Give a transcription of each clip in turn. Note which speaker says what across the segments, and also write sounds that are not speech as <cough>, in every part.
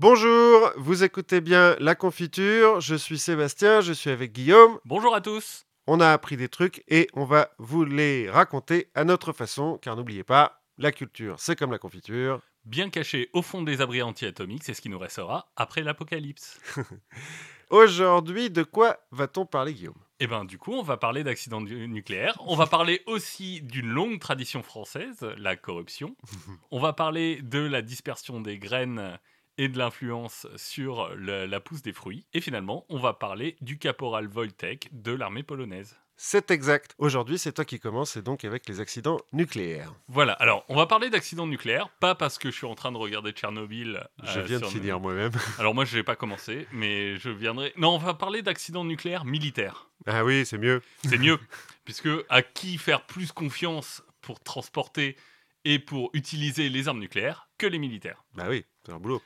Speaker 1: Bonjour, vous écoutez bien La Confiture, je suis Sébastien, je suis avec Guillaume.
Speaker 2: Bonjour à tous.
Speaker 1: On a appris des trucs et on va vous les raconter à notre façon, car n'oubliez pas, la culture, c'est comme la confiture.
Speaker 2: Bien caché au fond des abris anti-atomiques, c'est ce qui nous restera après l'apocalypse. <laughs>
Speaker 1: Aujourd'hui, de quoi va-t-on parler, Guillaume?
Speaker 2: Et ben du coup, on va parler d'accidents nu- nucléaires. On va parler aussi d'une longue tradition française, la corruption. <laughs> On va parler de la dispersion des graines et de l'influence sur le- la pousse des fruits. Et finalement, on va parler du caporal Wojtek de l'armée polonaise.
Speaker 1: C'est exact. Aujourd'hui, c'est toi qui commence, et donc avec les accidents nucléaires.
Speaker 2: Voilà, alors on va parler d'accidents nucléaires, pas parce que je suis en train de regarder Tchernobyl.
Speaker 1: Je
Speaker 2: euh,
Speaker 1: viens de finir moi-même. <laughs>
Speaker 2: Alors moi je n'ai pas commencé, mais je viendrai... Non, on va parler d'accidents nucléaires militaires.
Speaker 1: ah oui, c'est mieux.
Speaker 2: C'est mieux, <laughs> puisque à qui faire plus confiance pour transporter et pour utiliser les armes nucléaires que les militaires?
Speaker 1: Bah oui, c'est un boulot.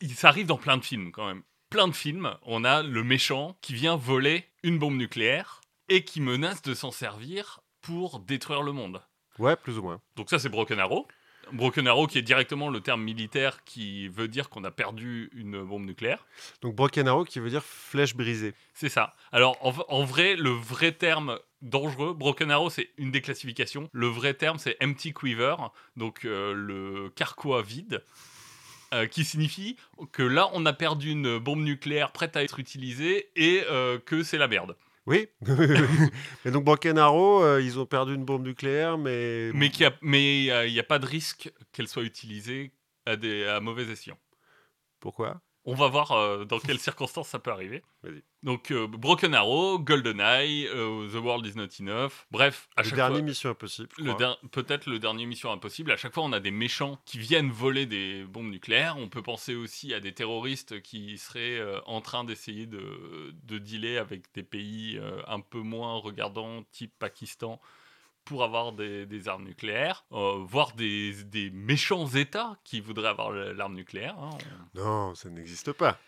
Speaker 2: Il- Ça arrive dans plein de films quand même. Plein de films, on a le méchant qui vient voler une bombe nucléaire et qui menace de s'en servir pour détruire le monde.
Speaker 1: Ouais, plus ou moins.
Speaker 2: Donc ça c'est Broken Arrow. Broken Arrow qui est directement le terme militaire qui veut dire qu'on a perdu une bombe nucléaire.
Speaker 1: Donc Broken Arrow qui veut dire flèche brisée.
Speaker 2: C'est ça. Alors, en, vrai, le vrai terme dangereux, Broken Arrow, c'est une des classifications. Le vrai terme, c'est Empty Quiver, donc euh, le carquois vide, euh, qui signifie que là, on a perdu une bombe nucléaire prête à être utilisée et euh, que c'est la merde.
Speaker 1: Oui. <laughs> Mais donc Arrow, euh, ils ont perdu une bombe nucléaire, mais...
Speaker 2: Mais il n'y a pas de risque qu'elle soit utilisée à, des, à mauvais escient.
Speaker 1: Pourquoi?
Speaker 2: On va voir dans quelles circonstances ça peut arriver.
Speaker 1: Vas-y.
Speaker 2: Donc, euh, Broken Arrow, GoldenEye, euh, The World is Not Enough. Bref, à
Speaker 1: Le dernier
Speaker 2: fois-
Speaker 1: Mission Impossible.
Speaker 2: Le der- Peut-être le dernier Mission Impossible. À chaque fois, on a des méchants qui viennent voler des bombes nucléaires. On peut penser aussi à des terroristes qui seraient euh, en train d'essayer de, de dealer avec des pays euh, un peu moins regardants, type Pakistan, pour avoir des, des armes nucléaires. Euh, voire des, des méchants États qui voudraient avoir l'arme nucléaire. hein. On-
Speaker 1: Non, ça n'existe pas.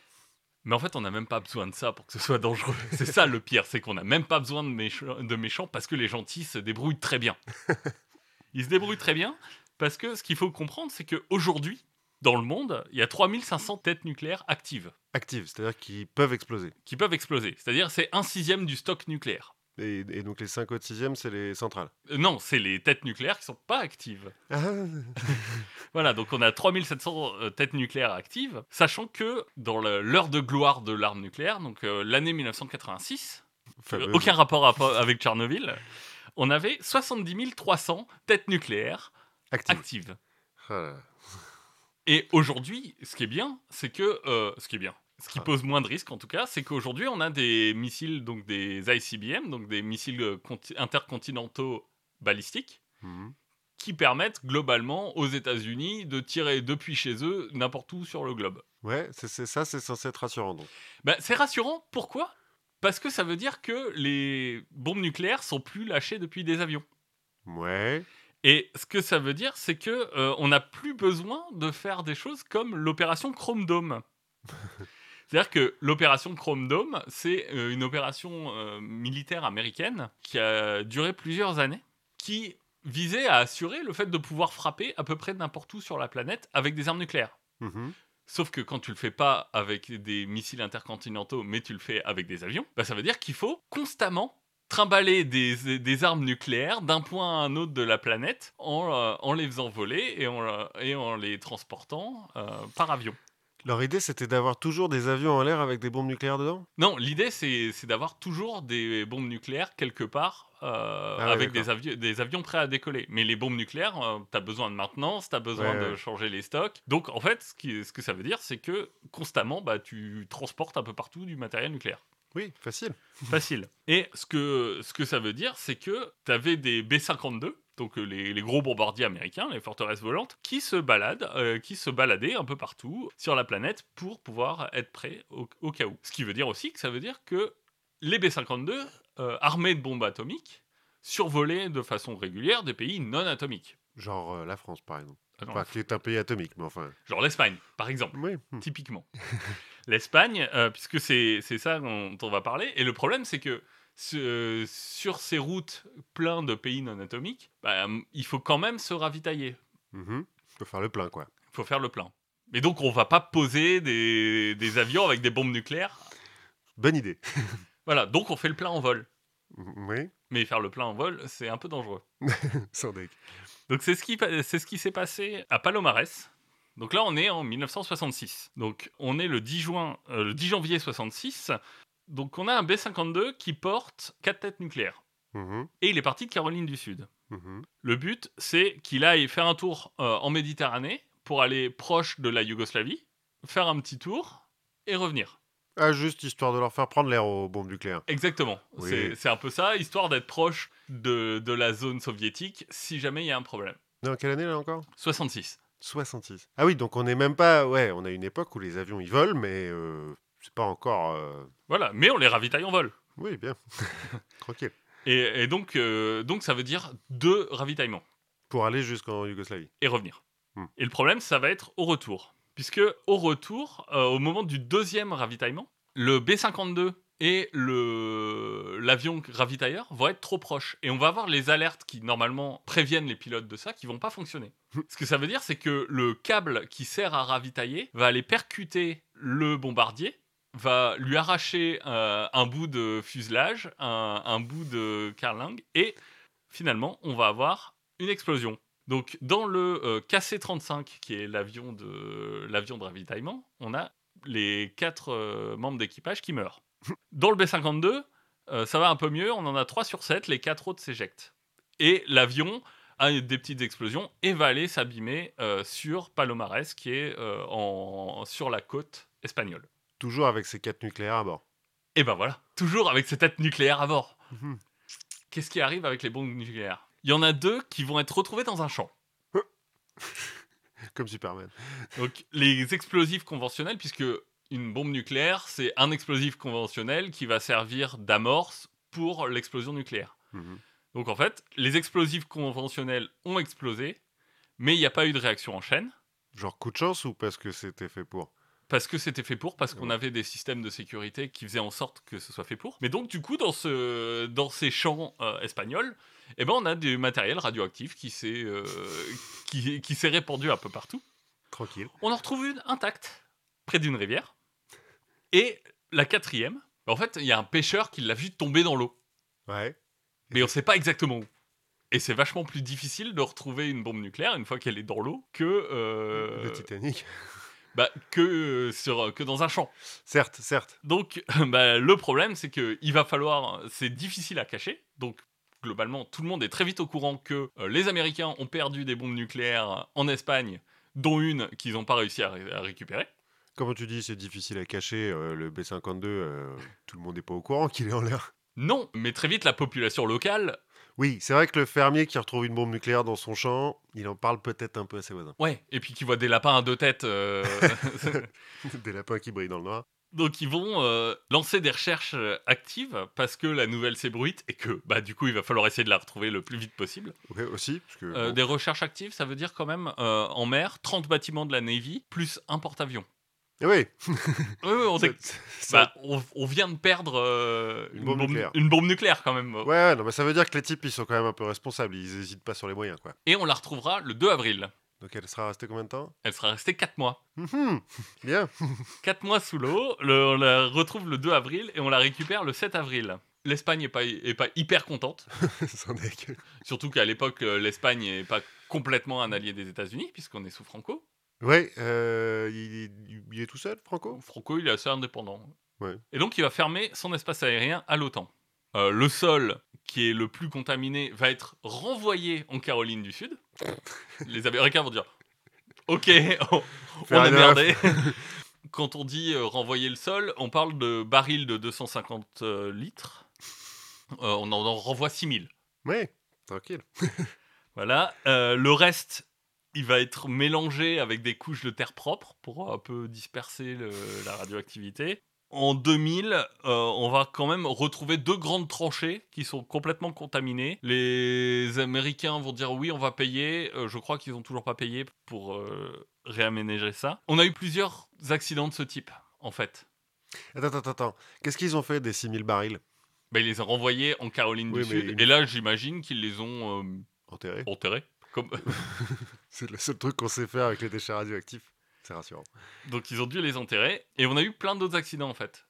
Speaker 2: Mais en fait, on n'a même pas besoin de ça pour que ce soit dangereux. <laughs> C'est ça le pire, c'est qu'on n'a même pas besoin de, méchants- de méchants parce que les gentils se débrouillent très bien. <laughs> Ils se débrouillent très bien parce que ce qu'il faut comprendre, c'est qu'aujourd'hui, dans le monde, il y a 3500 têtes nucléaires actives
Speaker 1: Active, c'est-à-dire qu'ils peuvent exploser.
Speaker 2: qui peuvent exploser. C'est-à-dire c'est un sixième du stock nucléaire.
Speaker 1: Et, et donc les 5 autres sixièmes, c'est les centrales.
Speaker 2: Euh, non, c'est les têtes nucléaires qui sont pas actives.
Speaker 1: Ah, <laughs>
Speaker 2: Voilà, donc on a 3700 euh, têtes nucléaires actives, sachant que dans l'heure de gloire de l'arme nucléaire, donc euh, l'année 1986,
Speaker 1: fameuse.
Speaker 2: Euh, aucun rapport à- avec Tchernobyl, on avait 70 300 têtes nucléaires
Speaker 1: Active.
Speaker 2: actives.
Speaker 1: Ah.
Speaker 2: Et aujourd'hui, ce qui est bien, c'est que euh, ce qui est bien, ce qui pose moins de risques en tout cas, c'est qu'aujourd'hui on a des missiles, donc des ICBM, donc des missiles conti- intercontinentaux balistiques,
Speaker 1: Mhm.
Speaker 2: qui permettent globalement aux États-Unis de tirer depuis chez eux n'importe où sur le globe.
Speaker 1: Ouais, c'est c'est ça, c'est censé être rassurant. Donc.
Speaker 2: Ben, c'est rassurant. Pourquoi? Parce que ça veut dire que les bombes nucléaires sont plus lâchées depuis des avions.
Speaker 1: Ouais.
Speaker 2: Et ce que ça veut dire, c'est que euh, on n'a plus besoin de faire des choses comme l'opération Chrome Dome. <laughs> C'est-à-dire que l'opération Chrome Dome, c'est euh, une opération euh, militaire américaine qui a duré plusieurs années, qui visait à assurer le fait de pouvoir frapper à peu près n'importe où sur la planète avec des armes nucléaires.
Speaker 1: Mhm.
Speaker 2: Sauf que quand tu le fais pas avec des missiles intercontinentaux, mais tu le fais avec des avions, bah ça veut dire qu'il faut constamment trimballer des, des armes nucléaires d'un point à un autre de la planète en, euh, en les faisant voler et en, et en les transportant euh, par avion.
Speaker 1: Leur idée, c'était d'avoir toujours des avions en l'air avec des bombes nucléaires dedans?
Speaker 2: Non, l'idée c'est d'avoir toujours des bombes nucléaires quelque part euh,
Speaker 1: Ah
Speaker 2: avec des, des avions prêts à décoller. Mais les bombes nucléaires, tu as besoin de maintenance, tu as besoin
Speaker 1: Ouais,
Speaker 2: de
Speaker 1: ouais.
Speaker 2: changer les stocks. Donc en fait, ce, qui, ce que ça veut dire, c'est que constamment, bah, tu transportes un peu partout du matériel nucléaire.
Speaker 1: Oui, facile.
Speaker 2: Facile. Et ce que, ce que ça veut dire, c'est que tu avais des B-52, donc euh, les, les gros bombardiers américains, les forteresses volantes, qui se baladent, euh, qui se baladaient un peu partout sur la planète pour pouvoir être prêts au, au cas où. Ce qui veut dire aussi que ça veut dire que les B-52, euh, armés de bombes atomiques, survolaient de façon régulière des pays non atomiques.
Speaker 1: Genre euh, la France, par exemple.
Speaker 2: Ah non,
Speaker 1: Enfin, qui est un pays atomique, mais enfin.
Speaker 2: Genre l'Espagne, par exemple.
Speaker 1: Oui. hmm.
Speaker 2: typiquement. <laughs> L'Espagne, puisque c'est ça dont on va parler, et le problème c'est que sur ces routes pleines de pays non atomiques, bah, il faut quand même se ravitailler.
Speaker 1: Mhm. Faut faire le plein, quoi.
Speaker 2: Il faut faire le plein. Mais donc, on va pas poser des, des avions avec des bombes nucléaires?
Speaker 1: Bonne idée. <laughs>
Speaker 2: Voilà, donc on fait le plein en vol.
Speaker 1: oui,
Speaker 2: Mais faire le plein en vol, c'est un peu dangereux. <laughs>
Speaker 1: sans deck.
Speaker 2: Donc c'est ce qui, pa- c'est ce qui s'est passé à Palomares. Donc là, on est en 1966. Donc on est le 10, juin, euh, le 10 janvier 66. Donc on a un B-52 qui porte 4 têtes nucléaires.
Speaker 1: Mhm,
Speaker 2: Et il est parti de Caroline du Sud.
Speaker 1: mhm.
Speaker 2: Le but, c'est qu'il aille faire un tour euh, en Méditerranée pour aller proche de la Yougoslavie, faire un petit tour et revenir.
Speaker 1: Ah, juste histoire de leur faire prendre l'air aux bombes nucléaires.
Speaker 2: Exactement.
Speaker 1: Oui.
Speaker 2: C'est- un peu ça, histoire d'être proche de, de la zone soviétique si jamais il y a un problème.
Speaker 1: Non, quelle année là encore?
Speaker 2: 66.
Speaker 1: 66. Ah oui, donc on n'est même pas. Ouais, on a une époque où les avions ils volent, mais euh, c'est pas encore. euh,
Speaker 2: Voilà, mais on les ravitaille en vol.
Speaker 1: Oui, bien. <laughs> Tranquille.
Speaker 2: Et, et donc, euh, donc ça veut dire deux ravitaillements
Speaker 1: Pour aller jusqu'en Yougoslavie.
Speaker 2: et revenir.
Speaker 1: Hmm.
Speaker 2: Et le problème, ça va être au retour. Puisque au retour, euh, au moment du deuxième ravitaillement, le B-52 et l'avion ravitailleur vont être trop proches. Et on va avoir les alertes qui, normalement, préviennent les pilotes de ça, qui vont pas fonctionner. Ce que ça veut dire, c'est que le câble qui sert à ravitailler va aller percuter le bombardier, va lui arracher euh, un bout de fuselage, un, bout de carlingue, et finalement, on va avoir une explosion. Donc, dans le euh, KC-35, qui est l'avion de, l'avion de ravitaillement, on a les quatre euh, membres d'équipage qui meurent. Dans le B-52, euh, ça va un peu mieux, on en a 3 sur 7, les 4 autres s'éjectent. Et l'avion a des petites explosions et va aller s'abîmer sur Palomares, qui est sur la côte espagnole.
Speaker 1: Toujours avec ces quatre nucléaires à bord.
Speaker 2: Et ben voilà, toujours avec ces têtes nucléaires à bord.
Speaker 1: Mhm.
Speaker 2: Qu'est-ce qui arrive avec les bombes nucléaires? Il y en a deux qui vont être retrouvés dans un champ. <laughs>
Speaker 1: Comme Superman.
Speaker 2: Donc les explosifs conventionnels, puisque une bombe nucléaire, c'est un explosif conventionnel qui va servir d'amorce pour l'explosion nucléaire.
Speaker 1: Mhm.
Speaker 2: Donc en fait, les explosifs conventionnels ont explosé, mais il n'y a pas eu de réaction en chaîne,
Speaker 1: Genre coup de chance ou parce que c'était fait pour?
Speaker 2: Parce que c'était fait pour, parce qu'on avait des systèmes de sécurité qui faisaient en sorte que ce soit fait pour. Mais donc du coup, dans, ce, dans ces champs euh, espagnols, eh ben, on a du matériel radioactif qui s'est euh, qui, qui s'est répandu un peu partout.
Speaker 1: Tranquille.
Speaker 2: On en retrouve une intacte, près d'une rivière. Et la quatrième, en fait, il y a un pêcheur qui l'a vu tomber dans l'eau.
Speaker 1: Ouais.
Speaker 2: Mais on ne sait pas exactement où. Et c'est vachement plus difficile de retrouver une bombe nucléaire une fois qu'elle est dans l'eau que, euh,
Speaker 1: Le Titanic.
Speaker 2: Bah, que, euh, sur, que dans un champ.
Speaker 1: certes, certes.
Speaker 2: Donc, <laughs> bah, le problème, c'est que il va falloir. C'est difficile à cacher. Donc, globalement, tout le monde est très vite au courant que euh, les Américains ont perdu des bombes nucléaires en Espagne, dont une qu'ils n'ont pas réussi à, ré- à récupérer.
Speaker 1: Comme tu dis, c'est difficile à cacher. euh, le B-52, euh, tout le monde n'est pas au courant qu'il est en l'air?
Speaker 2: Non, mais très vite, la population locale.
Speaker 1: Oui, c'est vrai que le fermier qui retrouve une bombe nucléaire dans son champ, il en parle peut-être un peu à ses voisins.
Speaker 2: Ouais, et puis qui voit des lapins à deux têtes. euh, <laughs>
Speaker 1: Des lapins qui brillent dans le noir.
Speaker 2: Donc, ils vont euh, lancer des recherches euh, actives parce que la nouvelle s'ébruite et que, bah, du coup, il va falloir essayer de la retrouver le plus vite possible.
Speaker 1: Ouais, aussi, parce que
Speaker 2: Euh, Des recherches actives, ça veut dire quand même en mer, 30 bâtiments de la Navy plus un porte-avions.
Speaker 1: Oui,
Speaker 2: Oui, oui, on,
Speaker 1: ça-
Speaker 2: est-
Speaker 1: ça-
Speaker 2: bah, on, on vient de perdre euh,
Speaker 1: Une bombe nucléaire.
Speaker 2: une bombe nucléaire quand même.
Speaker 1: ouais, non, mais ça veut dire que les types, ils sont quand même un peu responsables. Ils hésitent pas sur les moyens, quoi.
Speaker 2: Et on la retrouvera le 2 avril.
Speaker 1: Donc elle sera restée combien de temps?
Speaker 2: Elle sera restée 4 mois. <laughs>
Speaker 1: Bien. <laughs>
Speaker 2: 4 mois sous l'eau, le- on la retrouve le 2 avril et on la récupère le 7 avril. L'Espagne n'est pas, est pas hyper contente, <laughs> surtout qu'à l'époque, euh, l'Espagne n'est pas complètement un allié des États-Unis, puisqu'on est sous Franco.
Speaker 1: Ouais, euh, il, est tout seul, Franco?
Speaker 2: Franco, il est assez indépendant.
Speaker 1: Ouais.
Speaker 2: Et donc, il va fermer son espace aérien à l'OTAN. Euh, le sol, qui est le plus contaminé, va être renvoyé en Caroline du Sud. <laughs> Les Américains vont dire Ok, on, on est merdé. <laughs> Quand on dit euh, renvoyer le sol, on parle de barils de 250 euh, litres. On en, en renvoie 6000.
Speaker 1: Ouais, tranquille. <laughs>
Speaker 2: Voilà. Le reste, il va être mélangé avec des couches de terre propre pour un peu disperser le- la radioactivité. En 2000, euh, on va quand même retrouver deux grandes tranchées qui sont complètement contaminées. Les Américains vont dire oui, on va payer. Euh, je crois qu'ils n'ont toujours pas payé pour euh, réaménager ça. On a eu plusieurs accidents de ce type, en fait.
Speaker 1: Attends, attends, attends. Qu'est-ce qu'ils ont fait des 6000 barils?
Speaker 2: Ben, ils les ont renvoyés en Caroline
Speaker 1: Oui,
Speaker 2: du Sud. Et là, j'imagine qu'ils les ont euh,
Speaker 1: Enterrés
Speaker 2: enterrés. Comme... <laughs>
Speaker 1: C'est le seul truc qu'on sait faire avec les déchets radioactifs. c'est rassurant.
Speaker 2: Donc ils ont dû les enterrer. Et on a eu plein d'autres accidents en fait.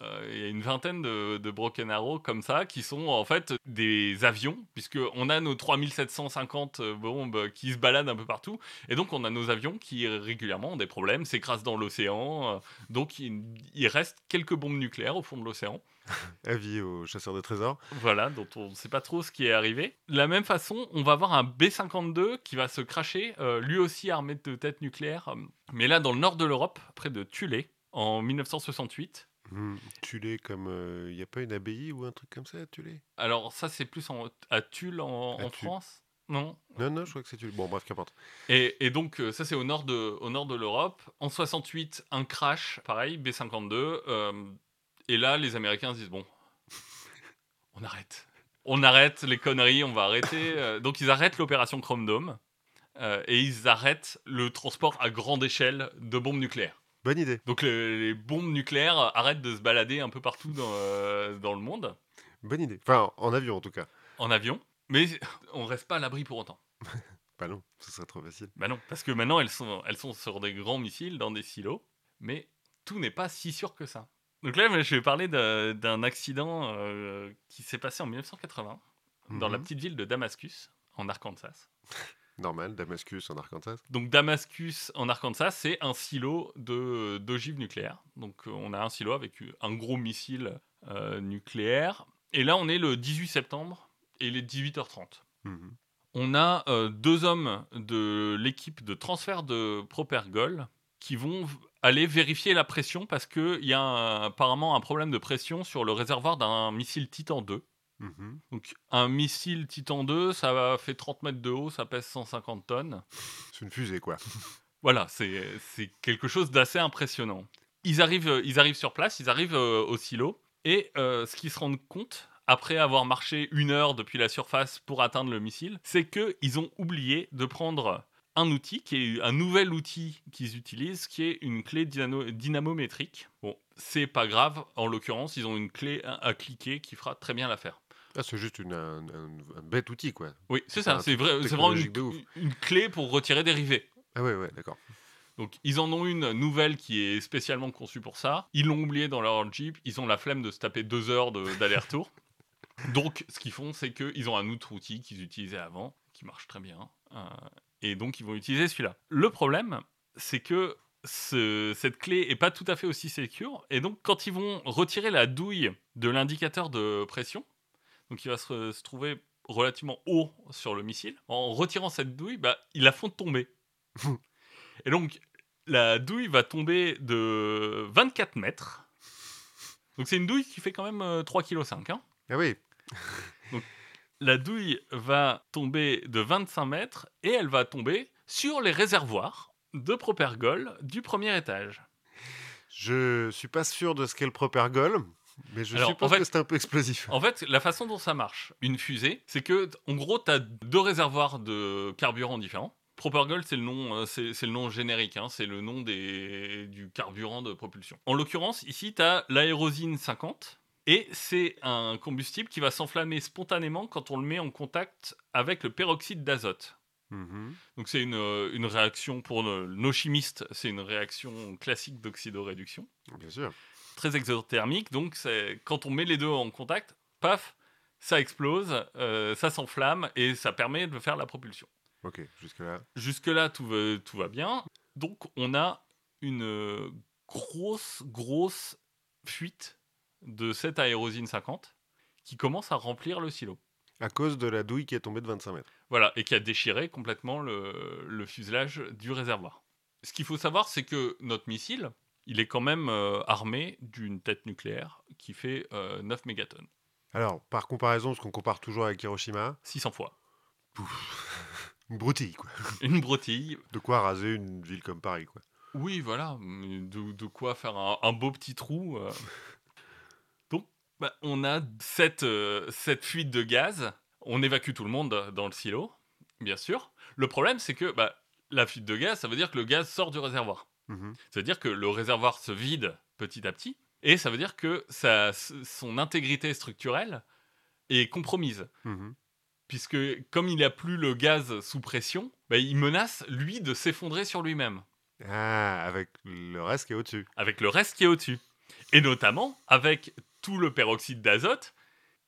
Speaker 2: Euh, Il y a une vingtaine de, de Broken Arrow comme ça qui sont en fait des avions, puisque on a nos 3750 bombes qui se baladent un peu partout. Et donc on a nos avions qui régulièrement ont des problèmes, s'écrasent dans l'océan. euh, donc il, il reste quelques bombes nucléaires au fond de l'océan. <laughs>
Speaker 1: Avis aux chasseurs de trésors.
Speaker 2: Voilà, dont on ne sait pas trop ce qui est arrivé. De la même façon, on va avoir un B-52 qui va se cracher, euh, lui aussi armé de têtes nucléaires, euh, mais là dans le nord de l'Europe, près de Tulé, en 1968.
Speaker 1: Hmm, Tulé comme... Il n'y a pas une abbaye ou un truc comme ça à Tulé
Speaker 2: Alors ça, c'est plus en- à Tulle en,
Speaker 1: À
Speaker 2: en
Speaker 1: Tulle.
Speaker 2: France? Non
Speaker 1: Non, non, je crois que c'est Tulé. Bon, bref, qu'importe.
Speaker 2: et, et donc, euh, ça, c'est au nord de, au nord de l'Europe. En 68, un crash, pareil, B-52. euh, et là, les Américains se disent, bon, <laughs> on arrête. On arrête les conneries, on va arrêter. euh, donc, ils arrêtent l'opération Chrome Dome. euh, et ils arrêtent le transport à grande échelle de bombes nucléaires.
Speaker 1: Bonne idée.
Speaker 2: Donc, le- les bombes nucléaires arrêtent de se balader un peu partout dans, euh, dans le monde,
Speaker 1: Bonne idée. Enfin, en avion en tout cas.
Speaker 2: en avion. Mais on reste pas à l'abri pour autant. <laughs>
Speaker 1: Bah non, ce serait trop facile.
Speaker 2: Bah non, parce que maintenant elles sont, elles sont sur des grands missiles, dans des silos, mais tout n'est pas si sûr que ça. Donc là, je vais parler d'un accident euh, qui s'est passé en 1980 dans la
Speaker 1: Mhm.
Speaker 2: petite ville de Damascus, en Arkansas. <laughs>
Speaker 1: Normal, Damascus en Arkansas.
Speaker 2: Donc Damascus, en Arkansas, c'est un silo de- d'ogives nucléaires. Donc euh, on a un silo avec un gros missile euh, nucléaire. Et là, on est le 18 septembre et il est 18h30.
Speaker 1: Mhm.
Speaker 2: on a euh, deux hommes de l'équipe de transfert de Propergol qui vont aller vérifier la pression parce qu'il y a un- apparemment un problème de pression sur le réservoir d'un missile Titan 2.
Speaker 1: Mhm.
Speaker 2: Donc un missile Titan 2, ça fait 30 mètres de haut, ça pèse 150 tonnes.
Speaker 1: C'est une fusée, quoi. <laughs>
Speaker 2: Voilà, c'est c'est quelque chose d'assez impressionnant. Ils arrivent, euh, ils arrivent sur place, ils arrivent euh, au silo, et euh, ce qu'ils se rendent compte, après avoir marché une heure depuis la surface pour atteindre le missile, c'est qu'ils ont oublié de prendre un outil, qui est un nouvel outil qu'ils utilisent, qui est une clé dynamo- dynamométrique. Bon, c'est pas grave, en l'occurrence, ils ont une clé à, à cliquer qui fera très bien l'affaire.
Speaker 1: Ah, c'est juste une, un, un- un bête outil, quoi.
Speaker 2: Oui, c'est ça, c'est vrai, c'est vraiment une, une clé pour retirer des rivets.
Speaker 1: Ah ouais, ouais, d'accord.
Speaker 2: Donc ils en ont une nouvelle qui est spécialement conçue pour ça. Ils l'ont oublié dans leur Jeep. Ils ont la flemme de se taper deux heures de- d'aller-retour. <laughs> donc ce qu'ils font, c'est qu'ils ont un autre outil qu'ils utilisaient avant, qui marche très bien. euh, et donc ils vont utiliser celui-là. Le problème, c'est que ce- cette clé est pas tout à fait aussi sécure. Et donc quand ils vont retirer la douille de l'indicateur de pression, donc il va se, se trouver relativement haut sur le missile, en retirant cette douille, bah, ils la font tomber. <laughs> Et donc, la douille va tomber de 24 mètres. Donc, c'est une douille qui fait quand même euh, 3,5 kg. Hein.
Speaker 1: Ah oui,
Speaker 2: La douille va tomber de 25 mètres et elle va tomber sur les réservoirs de Propergol du premier étage.
Speaker 1: je suis pas sûr de ce qu'est le propergol, mais je
Speaker 2: Alors,
Speaker 1: suppose
Speaker 2: en fait-
Speaker 1: que c'est un peu explosif.
Speaker 2: En fait, la façon dont ça marche, une fusée, c'est que, en gros, tu as deux réservoirs de carburant différents. Propergol, c'est le nom, euh, c'est c'est le nom générique, hein, c'est le nom des, du carburant de propulsion. En l'occurrence, ici, tu as l'aérosine 50, et c'est un combustible qui va s'enflammer spontanément quand on le met en contact avec le peroxyde d'azote.
Speaker 1: Mhm.
Speaker 2: Donc c'est une, euh, une réaction pour nos, nos chimistes, c'est une réaction classique d'oxydoréduction
Speaker 1: Bien sûr.
Speaker 2: très exothermique. Donc, quand on met les deux en contact, paf, ça explose, euh, ça s'enflamme et ça permet de faire la propulsion.
Speaker 1: Ok, jusque-là.
Speaker 2: Jusque-là, tout va, tout va bien. Donc, on a une euh, grosse, grosse fuite de cette aérosine 50 qui commence à remplir le silo.
Speaker 1: À cause de la douille qui est tombée de 25 mètres.
Speaker 2: Voilà, et qui a déchiré complètement le, le fuselage du réservoir. Ce qu'il faut savoir, c'est que notre missile, il est quand même euh, armé d'une tête nucléaire qui fait euh, 9 mégatonnes.
Speaker 1: Alors, par comparaison, parce qu'on compare toujours avec Hiroshima,
Speaker 2: 600 fois.
Speaker 1: pouf, <laughs> une broutille, quoi. <laughs>
Speaker 2: Une broutille.
Speaker 1: De quoi raser une ville comme Paris, quoi.
Speaker 2: Oui, voilà. De, de quoi faire un, un beau petit trou. euh. <laughs> Bah, on a cette, euh, cette fuite de gaz. On évacue tout le monde dans le silo, bien sûr. Le problème, c'est que bah, la fuite de gaz, ça veut dire que le gaz sort du réservoir.
Speaker 1: Mhm.
Speaker 2: C'est-à-dire que le réservoir se vide petit à petit. Et ça veut dire que son intégrité structurelle est compromise.
Speaker 1: Mhm.
Speaker 2: Puisque comme il n'a plus le gaz sous pression, bah, il menace, lui, de s'effondrer sur lui-même.
Speaker 1: Ah, avec le reste qui est au-dessus.
Speaker 2: avec le reste qui est au-dessus. Et notamment avec tout le peroxyde d'azote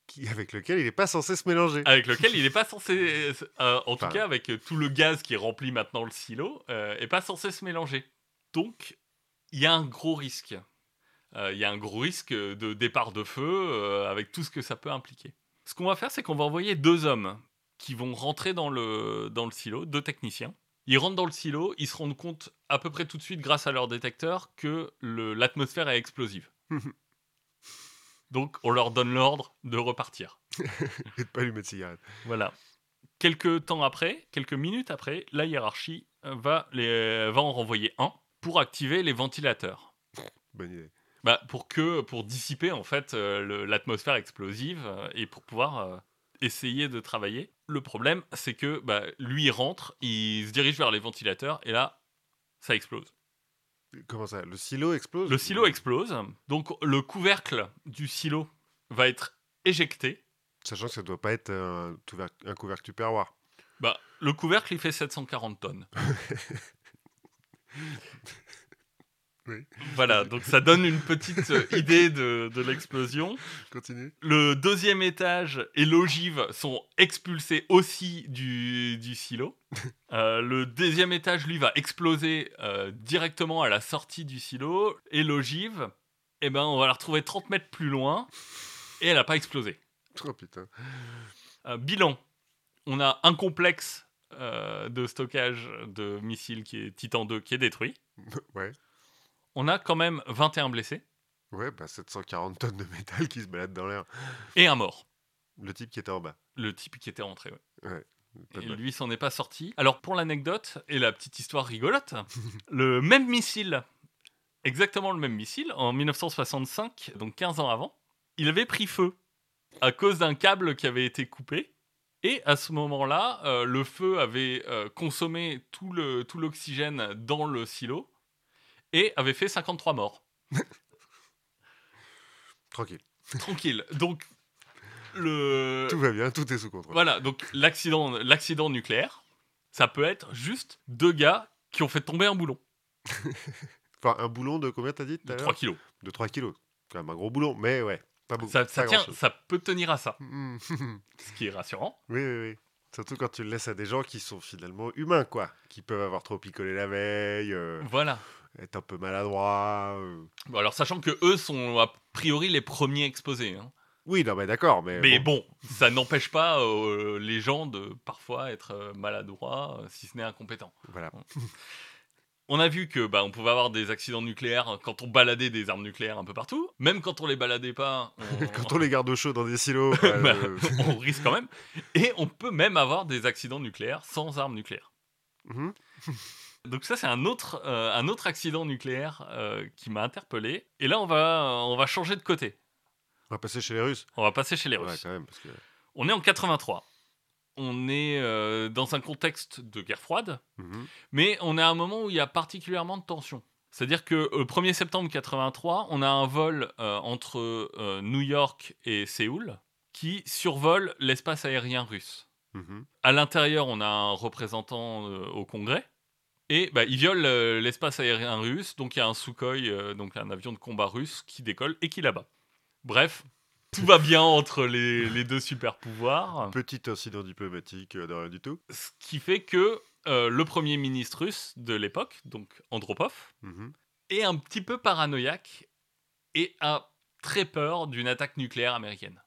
Speaker 1: Qui, avec lequel il n'est pas censé se mélanger.
Speaker 2: avec lequel il n'est <laughs> pas censé, euh, en tout cas avec tout le gaz qui remplit maintenant le silo, euh, est pas censé se mélanger. Donc, il y a un gros risque. Euh, Il y a un gros risque de départ de feu euh, avec tout ce que ça peut impliquer. Ce qu'on va faire, c'est qu'on va envoyer deux hommes qui vont rentrer dans le, dans le silo, deux techniciens. Ils rentrent dans le silo, ils se rendent compte à peu près tout de suite, grâce à leur détecteur, que l'atmosphère est explosive. <laughs> Donc, on leur donne l'ordre de repartir. <laughs>
Speaker 1: Et de pas allumer de cigarette.
Speaker 2: Voilà. Quelques temps après, quelques minutes après, la hiérarchie euh, va, les, va en renvoyer un pour activer les ventilateurs. <laughs>
Speaker 1: Bonne idée.
Speaker 2: Bah, pour que pour dissiper en fait euh, l'atmosphère explosive euh, et pour pouvoir euh, essayer de travailler. Le problème, c'est que bah, lui il rentre, il se dirige vers les ventilateurs et là, ça explose.
Speaker 1: Comment ça Le silo explose
Speaker 2: Le silo explose, donc le couvercle du silo va être éjecté.
Speaker 1: Sachant que ça doit pas être un, couvercle tupperware.
Speaker 2: Bah, le couvercle il fait 740 tonnes. <laughs>
Speaker 1: Oui.
Speaker 2: Voilà, donc ça donne une petite euh, idée de, de l'explosion.
Speaker 1: Continue.
Speaker 2: Le deuxième étage et l'ogive sont expulsés aussi du, du silo. <laughs> Euh, le deuxième étage, lui, va exploser euh, directement à la sortie du silo. Et l'ogive, eh ben, on va la retrouver 30 mètres plus loin. Et elle n'a pas explosé.
Speaker 1: Oh putain.
Speaker 2: Euh, bilan. On a un complexe de stockage de missiles qui est Titan 2 qui est détruit.
Speaker 1: Ouais.
Speaker 2: On a quand même 21 blessés
Speaker 1: Ouais, bah 740 tonnes de métal qui se baladent dans l'air.
Speaker 2: et un mort.
Speaker 1: Le type qui était en bas.
Speaker 2: Le type qui était rentré. ouais.
Speaker 1: Pas
Speaker 2: Et lui s'en est pas sorti. Alors pour l'anecdote et la petite histoire rigolote, <laughs> le même missile, exactement le même missile, en 1965, donc 15 ans avant, il avait pris feu à cause d'un câble qui avait été coupé. Et à ce moment-là, euh, le feu avait euh, consommé tout le tout l'oxygène dans le silo et avait fait 53 morts. <laughs>
Speaker 1: Tranquille.
Speaker 2: Tranquille. Donc le <laughs>
Speaker 1: Tout va bien, tout est sous contrôle.
Speaker 2: Voilà, donc l'accident, l'accident nucléaire, ça peut être juste deux gars qui ont fait tomber un boulon <laughs>
Speaker 1: Enfin, un boulon de combien t'as dit
Speaker 2: de
Speaker 1: à
Speaker 2: 3
Speaker 1: l'heure
Speaker 2: kilos.
Speaker 1: De 3 kilos. Quand même un gros boulon, mais ouais. Pas beaucoup.
Speaker 2: Ça, tient, ça peut tenir à ça,
Speaker 1: Mm.
Speaker 2: ce qui est rassurant.
Speaker 1: oui, oui, oui. Surtout quand tu le laisses à des gens qui sont finalement humains, quoi. Qui peuvent avoir trop picolé la veille, euh,
Speaker 2: Voilà.
Speaker 1: être un peu maladroits. euh.
Speaker 2: Bon, alors sachant que eux sont a priori les premiers exposés. hein.
Speaker 1: Oui, non, mais d'accord, mais.
Speaker 2: Mais
Speaker 1: bon.
Speaker 2: bon, ça n'empêche pas euh, les gens de parfois être maladroits, si ce n'est incompétents.
Speaker 1: Voilà. <laughs>
Speaker 2: On a vu que bah, on pouvait avoir des accidents nucléaires quand on baladait des armes nucléaires un peu partout. Même quand on les baladait pas, on, <laughs>
Speaker 1: Quand on les garde au chaud dans des silos. <laughs> bah,
Speaker 2: Bah, <laughs>
Speaker 1: euh,
Speaker 2: on risque quand même. Et on peut même avoir des accidents nucléaires sans armes nucléaires.
Speaker 1: mhm.
Speaker 2: Donc ça, c'est un autre, euh, un autre accident nucléaire euh, qui m'a interpellé. Et là, on va, on va changer de côté.
Speaker 1: On va passer chez les Russes.
Speaker 2: On va passer chez les
Speaker 1: Ouais,
Speaker 2: Russes.
Speaker 1: quand même, parce que.
Speaker 2: On est en 83. On est euh, dans un contexte de guerre froide,
Speaker 1: Mhm.
Speaker 2: mais on est à un moment où il y a particulièrement de tension. C'est-à-dire que le 1er septembre 83, on a un vol euh, entre euh, New York et Séoul qui survole l'espace aérien russe.
Speaker 1: Mhm.
Speaker 2: À l'intérieur, on a un représentant euh, au Congrès. Et bah, il viole euh, l'espace aérien russe. Donc il y a un Sukhoi, euh, donc un avion de combat russe, qui décolle et qui là-bas. Bref, tout va bien entre les, les deux super pouvoirs.
Speaker 1: Petit incident diplomatique euh, de rien du tout.
Speaker 2: Ce qui fait que euh, le premier ministre russe de l'époque, donc Andropov,
Speaker 1: Mhm.
Speaker 2: est un petit peu paranoïaque et a très peur d'une attaque nucléaire américaine.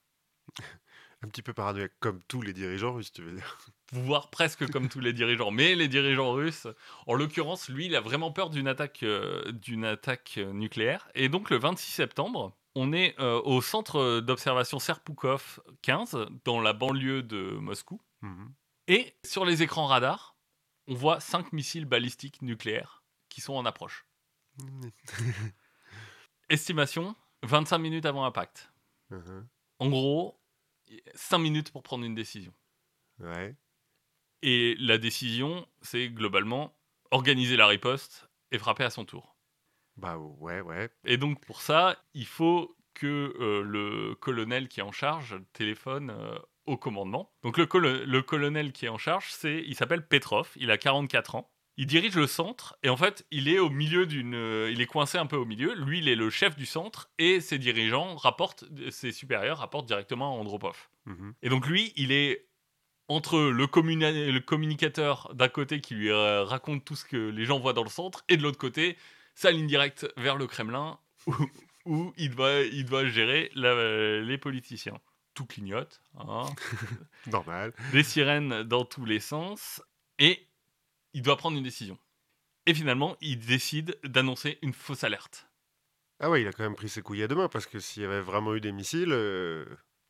Speaker 2: <laughs>
Speaker 1: Un petit peu paranoïaque, comme tous les dirigeants russes, tu veux dire.
Speaker 2: voire presque comme tous les dirigeants. Mais les dirigeants russes, en l'occurrence, lui, il a vraiment peur d'une attaque, euh, d'une attaque euh, nucléaire. Et donc, le 26 septembre, on est euh, au centre d'observation Serpoukov 15, dans la banlieue de Moscou.
Speaker 1: Mhm.
Speaker 2: Et sur les écrans radars, on voit cinq missiles balistiques nucléaires qui sont en approche. <laughs> Estimation 25 minutes avant impact.
Speaker 1: Mhm.
Speaker 2: En gros, 5 minutes pour prendre une décision.
Speaker 1: Ouais.
Speaker 2: Et la décision, c'est globalement organiser la riposte et frapper à son tour.
Speaker 1: Bah ouais, ouais.
Speaker 2: Et donc pour ça, il faut que euh, le colonel qui est en charge téléphone euh, au commandement. Donc le, colo- le colonel qui est en charge, c'est, il s'appelle Petrov, il a 44 ans. Il dirige le centre et en fait, il est au milieu d'une, euh, il est coincé un peu au milieu. Lui, il est le chef du centre et ses dirigeants rapportent, ses supérieurs rapportent directement à Andropov.
Speaker 1: Mhm.
Speaker 2: Et donc lui, il est entre le, communi- le communicateur d'un côté qui lui raconte tout ce que les gens voient dans le centre et de l'autre côté, sa ligne directe vers le Kremlin où, où il, doit, il doit gérer la- les politiciens. Tout clignote, hein, <laughs>
Speaker 1: Normal.
Speaker 2: des sirènes dans tous les sens et il doit prendre une décision. Et finalement, il décide d'annoncer une fausse alerte.
Speaker 1: Ah ouais, il a quand même pris ses couilles à deux mains parce que s'il y avait vraiment eu des missiles, euh,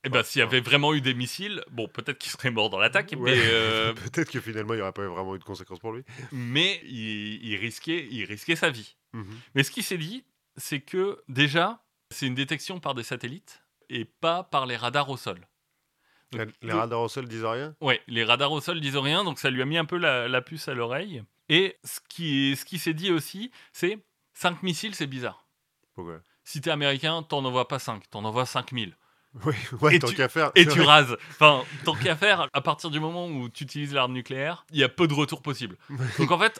Speaker 2: Et ben, s'il y avait vraiment eu des missiles, bon, peut-être qu'il serait mort dans l'attaque,
Speaker 1: ouais,
Speaker 2: mais euh, <laughs>
Speaker 1: peut-être que finalement il n'y aurait pas vraiment eu de conséquences pour lui.
Speaker 2: mais il, il risquait, il risquait sa vie.
Speaker 1: Mhm.
Speaker 2: Mais ce qui s'est dit, c'est que déjà, c'est une détection par des satellites et pas par les radars au sol. Donc,
Speaker 1: Les
Speaker 2: le-
Speaker 1: radars au sol disent rien?
Speaker 2: Ouais, les radars au sol disent rien, donc ça lui a mis un peu la, la puce à l'oreille. Et ce qui, ce qui s'est dit aussi, c'est 5 missiles, c'est bizarre.
Speaker 1: Pourquoi?
Speaker 2: Si t'es américain, t'en envoies pas 5, t'en envoies 5000. <laughs>
Speaker 1: Oui, ouais,
Speaker 2: Et
Speaker 1: tant qu'à faire.
Speaker 2: Et tu rases. Enfin, tant qu'à faire, à partir du moment où tu utilises l'arme nucléaire, il y a peu de retour possible. <laughs> Donc en fait,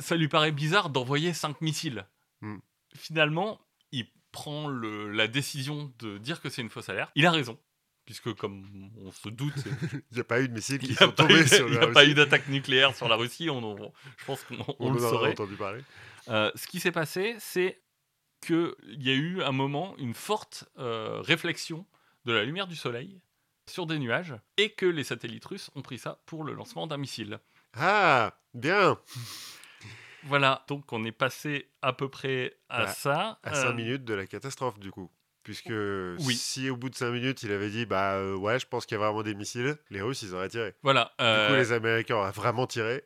Speaker 2: ça lui paraît bizarre d'envoyer 5 missiles.
Speaker 1: Hmm.
Speaker 2: Finalement, il prend le- la décision de dire que c'est une fausse alerte. Il a raison. Puisque, comme on se doute, <laughs>
Speaker 1: Il n'y a pas eu de missiles
Speaker 2: il
Speaker 1: qui
Speaker 2: n'y a
Speaker 1: sont tombés
Speaker 2: eu,
Speaker 1: sur
Speaker 2: il y
Speaker 1: la
Speaker 2: a pas
Speaker 1: Russie.
Speaker 2: eu d'attaque nucléaire sur la Russie. On, on- je pense qu'on on
Speaker 1: On
Speaker 2: le
Speaker 1: en a
Speaker 2: saurait.
Speaker 1: entendu parler.
Speaker 2: Euh, ce qui s'est passé, c'est qu'il y a eu un moment, une forte euh, réflexion de la lumière du soleil sur des nuages et que les satellites russes ont pris ça pour le lancement d'un missile.
Speaker 1: Ah, bien <laughs>
Speaker 2: Voilà, donc on est passé à peu près à
Speaker 1: Bah,
Speaker 2: ça.
Speaker 1: À
Speaker 2: Euh,
Speaker 1: 5 minutes de la catastrophe, du coup. Puisque
Speaker 2: Oui.
Speaker 1: si au bout de 5 minutes, il avait dit Bah euh, ouais, je pense qu'il y a vraiment des missiles, les Russes, ils auraient tiré.
Speaker 2: Voilà,
Speaker 1: Du
Speaker 2: euh,
Speaker 1: coup, les Américains auraient vraiment tiré.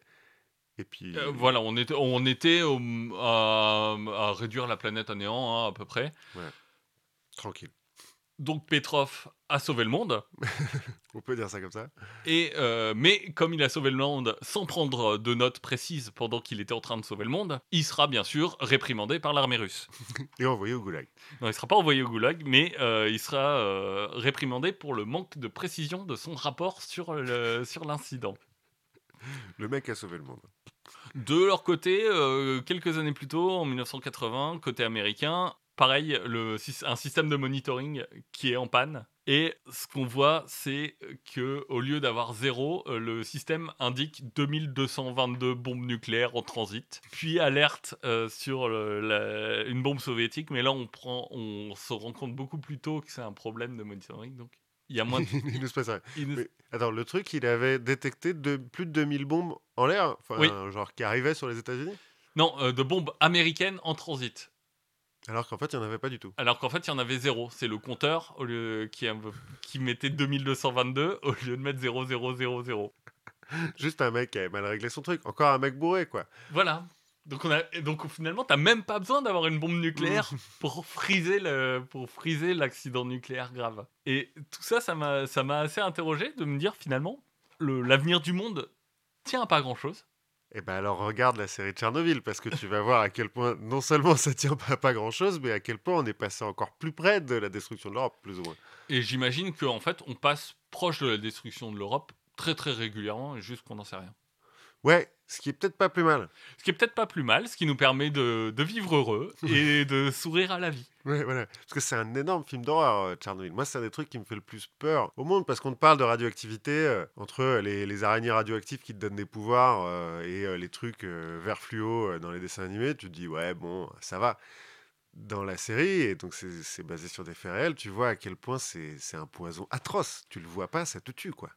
Speaker 1: Et puis.
Speaker 2: euh, voilà, on était, on était au- à, à réduire la planète à néant hein, à peu près.
Speaker 1: Tranquille.
Speaker 2: Donc Petrov a sauvé le monde. <laughs>
Speaker 1: On peut dire ça comme ça.
Speaker 2: Et euh, mais comme il a sauvé le monde sans prendre de notes précises pendant qu'il était en train de sauver le monde, il sera bien sûr réprimandé par l'armée russe. <laughs>
Speaker 1: Et envoyé au goulag.
Speaker 2: Non, il ne sera pas envoyé au goulag, mais euh, il sera euh, réprimandé pour le manque de précision de son rapport sur le- sur l'incident.
Speaker 1: Le mec a sauvé le monde.
Speaker 2: De leur côté, euh, quelques années plus tôt, en 1980, côté américain, pareil, le, un système de monitoring qui est en panne. Et ce qu'on voit, c'est que au lieu d'avoir zéro, euh, le système indique 2222 bombes nucléaires en transit. Puis alerte euh, sur le- la- une bombe soviétique, mais là on prend, on se rend compte beaucoup plus tôt que c'est un problème de monitoring. Donc il y a moins de... <laughs>
Speaker 1: il se passe
Speaker 2: il
Speaker 1: Mais attends, le truc, il avait détecté de, plus de 2000 bombes en l'air, enfin,
Speaker 2: Oui.
Speaker 1: genre qui arrivaient sur les États-Unis,
Speaker 2: Non, euh, de bombes américaines en transit.
Speaker 1: Alors qu'en fait, il n'y en avait pas du tout.
Speaker 2: Alors qu'en fait, il y en avait zéro. C'est le compteur au lieu, qui, qui mettait 2222 au lieu de mettre 0000. <laughs>
Speaker 1: Juste un mec qui avait mal réglé son truc. Encore un mec bourré, quoi.
Speaker 2: Voilà. Donc, on a, donc finalement, t'as même pas besoin d'avoir une bombe nucléaire <laughs> pour friser le, pour friser l'accident nucléaire grave. Et tout ça, ça m'a, ça m'a assez interrogé de me dire finalement, le, l'avenir du monde tient à pas grand chose.
Speaker 1: Et ben alors regarde la série de Tchernobyl, parce que tu vas voir à quel point, non seulement <laughs> ça tient pas pas grand-chose, mais à quel point on est passé encore plus près de la destruction de l'Europe, plus ou moins.
Speaker 2: Et j'imagine qu'en fait, on passe proche de la destruction de l'Europe très très régulièrement, juste qu'on n'en sait rien.
Speaker 1: Ouais, ce qui est peut-être pas plus mal.
Speaker 2: Ce qui est peut-être pas plus mal, ce qui nous permet de, de vivre heureux <laughs> et de sourire à la vie.
Speaker 1: Ouais, voilà. Parce que c'est un énorme film d'horreur, euh, Tchernobyl. Moi, c'est un des trucs qui me fait le plus peur au monde, parce qu'on te parle de radioactivité, euh, entre euh, les, les araignées radioactives qui te donnent des pouvoirs euh, et euh, les trucs euh, vert fluo euh, dans les dessins animés, tu te dis, ouais, bon, ça va. Dans la série, et donc c'est basé sur des faits réels, tu vois à quel point c'est c'est un poison atroce. Tu le vois pas, ça te tue, quoi.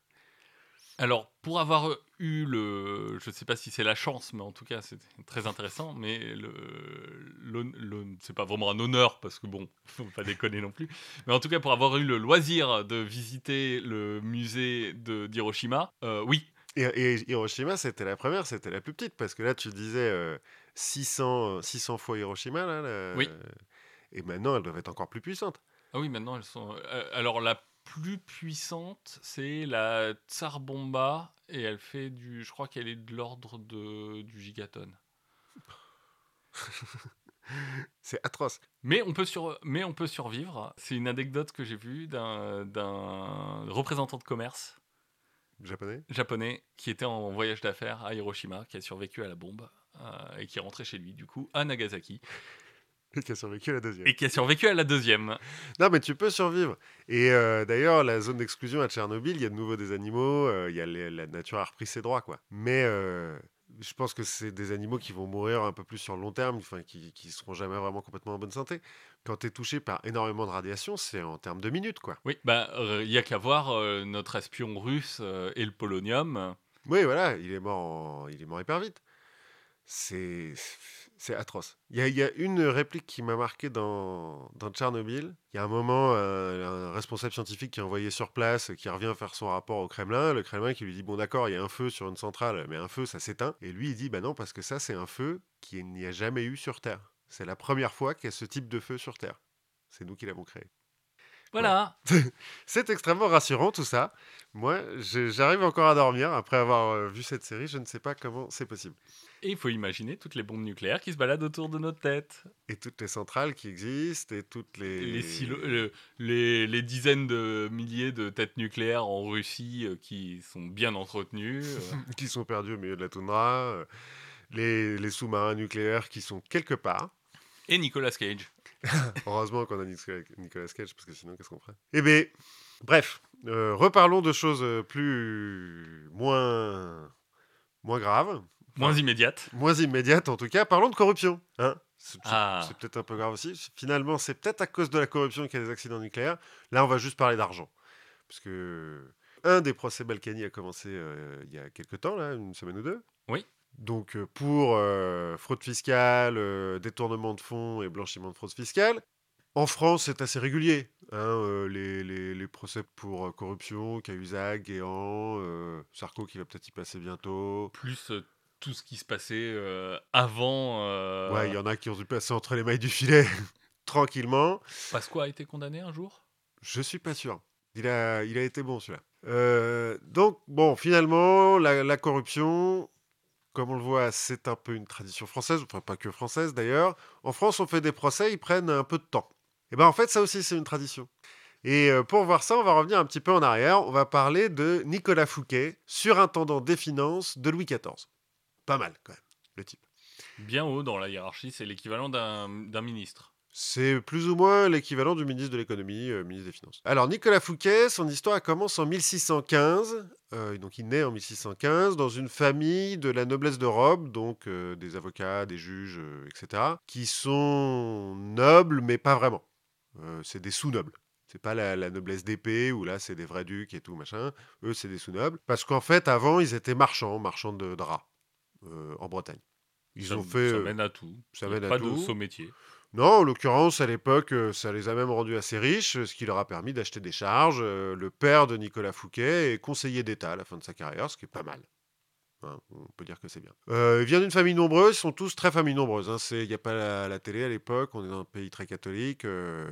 Speaker 2: Alors, pour avoir eu le. Je sais pas si c'est la chance, mais en tout cas, c'est très intéressant. Mais le, l'hon- c'est pas vraiment un honneur, parce que bon, <laughs> faut pas déconner non plus. Mais en tout cas, pour avoir eu le loisir de visiter le musée d'Hiroshima, euh, oui,
Speaker 1: Et, et Hiroshima, c'était la première, c'était la plus petite, parce que là, tu disais euh, 600, euh, 600 fois Hiroshima, là.
Speaker 2: Oui.
Speaker 1: et maintenant, elles doivent être encore plus puissantes.
Speaker 2: Ah oui, maintenant elles sont. euh, alors la plus puissante, c'est la Tsar Bomba et elle fait du. Je crois qu'elle est de l'ordre de du gigatonne. <laughs>
Speaker 1: C'est atroce.
Speaker 2: Mais on peut sur, mais on peut survivre. C'est une anecdote que j'ai vue d'un d'un représentant de commerce
Speaker 1: japonais?
Speaker 2: japonais qui était en voyage d'affaires à Hiroshima, qui a survécu à la bombe euh, et qui est rentré chez lui, du coup, à Nagasaki,
Speaker 1: Et <laughs> qui a survécu à la deuxième.
Speaker 2: et qui a survécu à la deuxième.
Speaker 1: Non, mais tu peux survivre. Et euh, d'ailleurs, la zone d'exclusion à Tchernobyl, il y a de nouveau des animaux, euh, il y a les- la nature a repris ses droits, quoi. Mais euh, je pense que c'est des animaux qui vont mourir un peu plus sur le long terme, enfin, qui, qui seront jamais vraiment complètement en bonne santé. Quand tu es touché par énormément de radiation, c'est en termes de minutes, quoi.
Speaker 2: Oui, bah, il y a qu'à voir notre espion russe et le polonium.
Speaker 1: Oui, voilà, il est mort, en- il est mort hyper vite. C'est c'est atroce. Il y, a, il y a une réplique qui m'a marqué dans, dans Tchernobyl. Il y a un moment, euh, un responsable scientifique qui est envoyé sur place, qui revient faire son rapport au Kremlin. Le Kremlin qui lui dit Bon, d'accord, il y a un feu sur une centrale, mais un feu, ça s'éteint. Et lui, il dit Bah non, parce que ça, c'est un feu qui n'y a jamais eu sur Terre. C'est la première fois qu'il y a ce type de feu sur Terre. C'est nous qui l'avons créé.
Speaker 2: Voilà. <laughs>
Speaker 1: C'est extrêmement rassurant tout ça. Moi, j'arrive encore à dormir après avoir euh, vu cette série. Je ne sais pas comment c'est possible.
Speaker 2: Et il faut imaginer toutes les bombes nucléaires qui se baladent autour de notre tête.
Speaker 1: Et toutes les centrales qui existent et toutes les.
Speaker 2: Les, silos- le- les, les dizaines de milliers de têtes nucléaires en Russie euh, qui sont bien entretenues. euh. <laughs>
Speaker 1: qui sont perdus au milieu de la toundra. euh, Les, les sous-marins nucléaires qui sont quelque part.
Speaker 2: et Nicolas Cage. <laughs>
Speaker 1: Heureusement qu'on a Nicolas Nicolas Cage, parce que sinon, qu'est-ce qu'on ferait? Eh bien, bref, euh, reparlons de choses plus. moins. moins graves.
Speaker 2: Moins immédiate.
Speaker 1: moins immédiates en tout cas. Parlons de corruption. Hein c'est
Speaker 2: Ah.
Speaker 1: c'est peut-être un peu grave aussi. Finalement, c'est peut-être à cause de la corruption qu'il y a des accidents nucléaires. Là, on va juste parler d'argent. Parce que un des procès Balkany a commencé euh, il y a quelques temps, là, une semaine ou deux.
Speaker 2: Oui.
Speaker 1: Donc euh, pour euh, fraude fiscale, détournement de fonds et blanchiment de fraude fiscale. En France, c'est assez régulier. hein, les, les- les procès pour corruption, Cahuzac, Guéant, Sarko qui va peut-être y passer bientôt.
Speaker 2: Plus tout ce qui se passait euh, avant. euh,
Speaker 1: Ouais, il y en a qui ont dû passer entre les mailles du filet <laughs> tranquillement.
Speaker 2: Pasqua a été condamné un jour?
Speaker 1: Je suis pas sûr. Il a, il a été bon celui-là. Euh, donc, bon, finalement, la, la corruption, comme on le voit, c'est un peu une tradition française, enfin pas que française d'ailleurs. En France, on fait des procès, ils prennent un peu de temps. Et ben en fait, ça aussi, c'est une tradition. Et pour voir ça, on va revenir un petit peu en arrière. On va parler de Nicolas Fouquet, surintendant des finances de Louis XIV. Pas mal, quand même, le type.
Speaker 2: Bien haut dans la hiérarchie, c'est l'équivalent d'un ministre.
Speaker 1: C'est plus ou moins l'équivalent du ministre de l'économie, euh, ministre des Finances. Alors Nicolas Fouquet, son histoire commence en 1615. euh, donc il naît en 1615 dans une famille de la noblesse de robe, donc euh, des avocats, des juges, etc., qui sont nobles mais pas vraiment. C'est des sous-nobles. C'est pas la, la noblesse d'épée où là c'est des vrais ducs et tout machin. Eux c'est des sous-nobles parce qu'en fait avant ils étaient marchands, marchands de draps euh, en Bretagne. Ils
Speaker 2: ça,
Speaker 1: ont fait.
Speaker 2: ça
Speaker 1: euh,
Speaker 2: mène à tout.
Speaker 1: ça mène à
Speaker 2: pas
Speaker 1: tout.
Speaker 2: de saut métier.
Speaker 1: non, en l'occurrence, à l'époque, euh, ça les a même rendus assez riches, ce qui leur a permis d'acheter des charges. Le père de Nicolas Fouquet est conseiller d'État à la fin de sa carrière, ce qui est pas mal. Hein, on peut dire que c'est bien. Euh, il vient d'une famille nombreuse, ils sont tous très familles nombreuses. hein. Il n'y a pas la, la télé à l'époque, on est dans un pays très catholique. euh,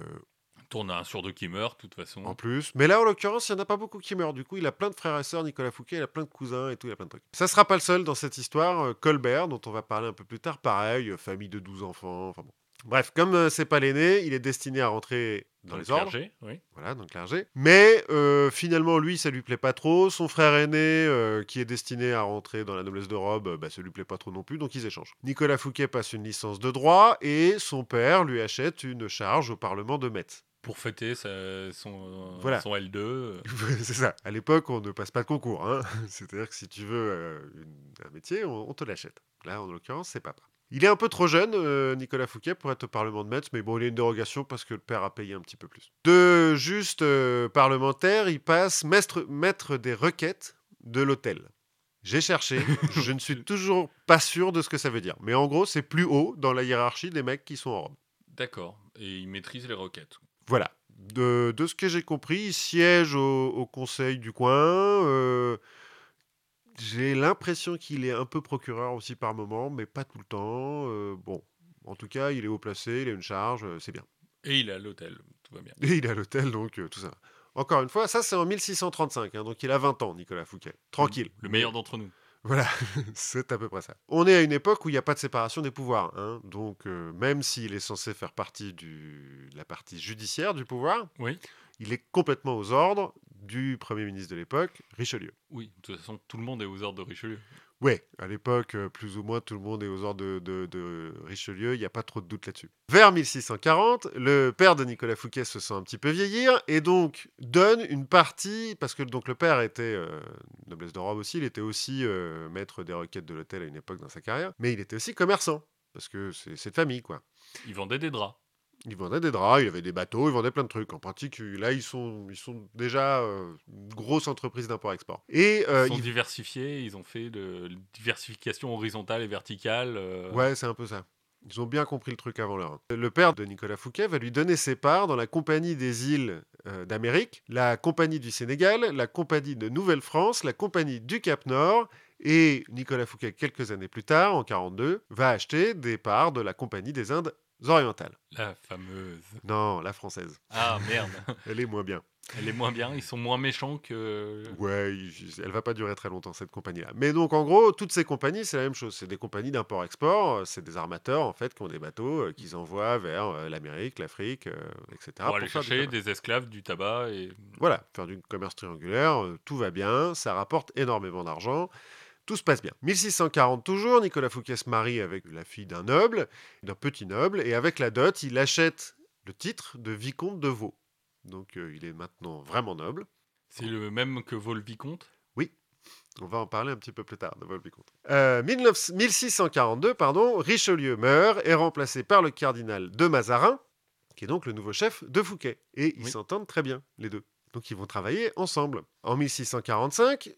Speaker 2: Tourne à un sur deux qui meurt, de toute façon.
Speaker 1: en plus. Mais là, en l'occurrence, il n'y en a pas beaucoup qui meurent. Du coup, il a plein de frères et sœurs, Nicolas Fouquet, il a plein de cousins et tout, il a plein de trucs. Ça sera pas le seul dans cette histoire. Euh, Colbert, dont on va parler un peu plus tard, pareil, euh, famille de 12 enfants, enfin bon. Bref, comme euh, c'est pas l'aîné, il est destiné à rentrer dans,
Speaker 2: le
Speaker 1: les ordres.
Speaker 2: clergé, oui.
Speaker 1: Voilà, dans le clergé. Mais euh, finalement, lui, ça lui plaît pas trop. Son frère aîné, euh, qui est destiné à rentrer dans la noblesse de robe, bah, ça lui plaît pas trop non plus, donc ils échangent. Nicolas Fouquet passe une licence de droit et son père lui achète une charge au Parlement de Metz.
Speaker 2: Pour fêter sa- son,
Speaker 1: Voilà.
Speaker 2: son L2. euh, <laughs>
Speaker 1: c'est ça. À l'époque, on ne passe pas de concours. hein. <laughs> C'est-à-dire que si tu veux euh, une- un métier, on, on te l'achète. Là, en l'occurrence, c'est papa. Il est un peu trop jeune, euh, Nicolas Fouquet, pour être au Parlement de Metz, mais bon, il a une dérogation parce que le père a payé un petit peu plus. De juste euh, parlementaire, il passe maître, maître des requêtes de l'hôtel. J'ai cherché, <laughs> je ne suis toujours pas sûr de ce que ça veut dire. Mais en gros, c'est plus haut dans la hiérarchie des mecs qui sont en robe.
Speaker 2: D'accord. Et il maîtrise les requêtes.
Speaker 1: Voilà. De, de ce que j'ai compris, il siège au, au conseil du coin. euh, j'ai l'impression qu'il est un peu procureur aussi par moment, mais pas tout le temps. euh, bon, en tout cas, il est haut placé, il a une charge, euh, c'est bien.
Speaker 2: Et il est à l'hôtel. Tout va bien.
Speaker 1: Et il est à l'hôtel, donc tout ça. Encore une fois, ça c'est en 1635, hein, donc il a 20 ans, Nicolas Fouquet. Tranquille.
Speaker 2: Le meilleur d'entre nous.
Speaker 1: Voilà, <laughs> c'est à peu près ça. On est à une époque où il n'y a pas de séparation des pouvoirs. hein, donc, euh, même s'il est censé faire partie du, de la partie judiciaire du pouvoir,
Speaker 2: Oui.
Speaker 1: il est complètement aux ordres du Premier ministre de l'époque, Richelieu.
Speaker 2: Oui, de toute façon, tout le monde est aux ordres de Richelieu.
Speaker 1: Ouais, à l'époque, euh, plus ou moins tout le monde est aux ordres de, Richelieu, il n'y a pas trop de doute là-dessus. Vers 1640, le père de Nicolas Fouquet se sent un petit peu vieillir et donc donne une partie, parce que donc le père était euh, noblesse de robe aussi, il était aussi euh, maître des requêtes de l'hôtel à une époque dans sa carrière, mais il était aussi commerçant, parce que c'est de famille, quoi.
Speaker 2: Ils vendaient des draps.
Speaker 1: Il vendait des draps, il avait des bateaux, il vendait plein de trucs. En pratique, là, ils sont, ils sont déjà euh, une grosse entreprise d'import-export. Et euh,
Speaker 2: Ils sont
Speaker 1: il-
Speaker 2: diversifiés, ils ont fait de la diversification horizontale et verticale. euh,
Speaker 1: Ouais, c'est un peu ça. Ils ont bien compris le truc avant l'heure. Le père de Nicolas Fouquet va lui donner ses parts dans la Compagnie des îles euh, d'Amérique, la Compagnie du Sénégal, la Compagnie de Nouvelle-France, la Compagnie du Cap-Nord. Et Nicolas Fouquet, quelques années plus tard, en 42, va acheter des parts de la Compagnie des Indes orientales.
Speaker 2: La fameuse.
Speaker 1: Non, la française.
Speaker 2: Ah merde, <laughs>
Speaker 1: Elle est moins bien.
Speaker 2: elle est moins bien, ils sont moins méchants que.
Speaker 1: Ouais, elle va pas durer très longtemps cette compagnie-là. Mais donc en gros, toutes ces compagnies, c'est la même chose. C'est des compagnies d'import-export. euh, C'est des armateurs en fait qui ont des bateaux euh, qu'ils envoient vers euh, l'Amérique, l'Afrique, euh, etc.
Speaker 2: Pour aller
Speaker 1: faire du
Speaker 2: chercher des esclaves, du tabac et.
Speaker 1: Voilà, faire du commerce triangulaire, tout va bien, ça rapporte énormément d'argent. Tout se passe bien. 1640 toujours, Nicolas Fouquet se marie avec la fille d'un noble, d'un petit noble, et avec la dot, il achète le titre de vicomte de Vaux. Donc euh, il est maintenant vraiment noble.
Speaker 2: C'est le même que vaut le vicomte?
Speaker 1: On va en parler un petit peu plus tard de Volpicomte. Euh, 19 1642, pardon, Richelieu meurt, est remplacé par le cardinal de Mazarin, qui est donc le nouveau chef de Fouquet. Et ils
Speaker 2: Oui.
Speaker 1: s'entendent très bien, les deux. Donc ils vont travailler ensemble. En 1645,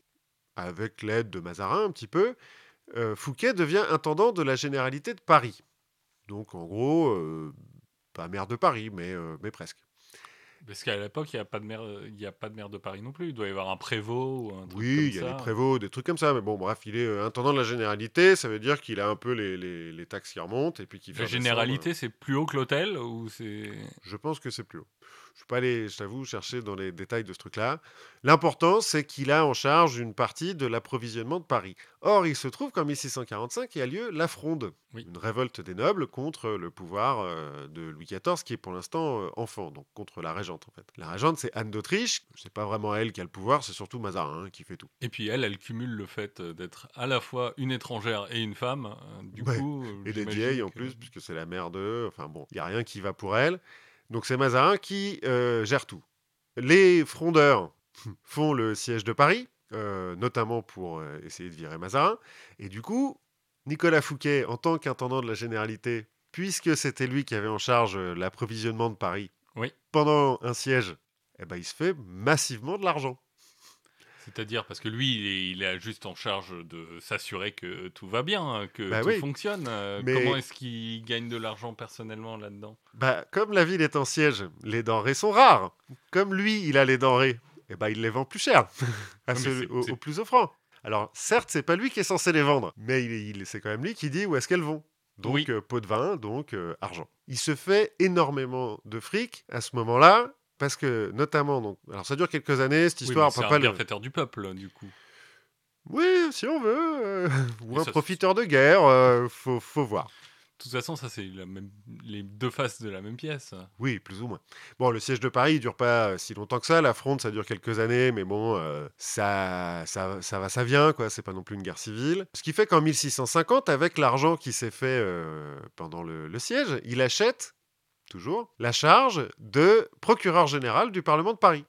Speaker 1: avec l'aide de Mazarin un petit peu, euh, Fouquet devient intendant de la généralité de Paris. Donc en gros, euh, pas maire de Paris, mais, euh, mais presque.
Speaker 2: Parce qu'à l'époque, il n'y a, pas de maire- y a pas de maire de Paris non plus. Il doit y avoir un prévôt ou un truc
Speaker 1: Oui, il y a
Speaker 2: ça.
Speaker 1: des prévôts, des trucs comme ça, mais bon, bref, il est intendant de la généralité, ça veut dire qu'il a un peu les, les- les taxes qui remontent et puis
Speaker 2: La généralité, c'est plus haut que l'hôtel ou c'est.
Speaker 1: Je pense que c'est plus haut. Je ne suis pas allé, je t'avoue, chercher dans les détails de ce truc-là. L'important, c'est qu'il a en charge une partie de l'approvisionnement de Paris. Or, il se trouve qu'en 1645, il y a lieu la Fronde,
Speaker 2: Oui.
Speaker 1: une révolte des nobles contre le pouvoir euh, de Louis XIV, qui est pour l'instant euh, enfant, donc contre la régente en fait. La régente, c'est Anne d'Autriche. C'est pas vraiment elle qui a le pouvoir, c'est surtout Mazarin hein, qui fait tout.
Speaker 2: Et puis elle, elle cumule le fait euh, d'être à la fois une étrangère et une femme. euh, Du
Speaker 1: Ouais.
Speaker 2: coup.
Speaker 1: Et des vieilles en plus, puisque c'est la mère d'eux. Enfin bon, il n'y a rien qui va pour elle. Donc c'est Mazarin qui euh, gère tout. Les frondeurs <laughs> font le siège de Paris, euh, notamment pour euh, essayer de virer Mazarin. Et du coup, Nicolas Fouquet, en tant qu'intendant de la généralité, puisque c'était lui qui avait en charge l'approvisionnement de Paris
Speaker 2: Oui.
Speaker 1: pendant un siège, eh ben, il se fait massivement de l'argent.
Speaker 2: C'est-à-dire parce que lui, il est, il juste en charge de s'assurer que tout va bien, hein, que
Speaker 1: Bah
Speaker 2: tout
Speaker 1: oui.
Speaker 2: fonctionne. Euh,
Speaker 1: Mais-
Speaker 2: Comment est-ce qu'il gagne de l'argent personnellement là-dedans?
Speaker 1: Bah, comme la ville est en siège, les denrées sont rares. Comme lui, il a les denrées, eh ben, il les vend plus cher <laughs> à aux plus offrants. Alors, certes, c'est pas lui qui est censé les vendre, mais il, il- c'est quand même lui qui dit où est-ce qu'elles vont. Donc,
Speaker 2: Oui.
Speaker 1: euh, pot de vin, donc euh, argent. Il se fait énormément de fric à ce moment-là, parce que notamment, donc, alors ça dure quelques années, cette
Speaker 2: Oui,
Speaker 1: histoire. on
Speaker 2: C'est un
Speaker 1: pas le-
Speaker 2: bienfaiteur du peuple, du coup.
Speaker 1: Oui, si on veut, euh, <laughs> ou un
Speaker 2: ça,
Speaker 1: profiteur de guerre, euh, faut, faut voir.
Speaker 2: De toute façon, ça, c'est même... les deux faces de la même pièce.
Speaker 1: Oui, plus ou moins. Bon, le siège de Paris, il dure pas euh, si longtemps que ça. La fronde, ça dure quelques années, mais bon, euh, ça, ça, ça va, ça vient, quoi. C'est pas non plus une guerre civile. Ce qui fait qu'en 1650, avec l'argent qui s'est fait pendant le, le siège, il achète, toujours, la charge de procureur général du Parlement de Paris.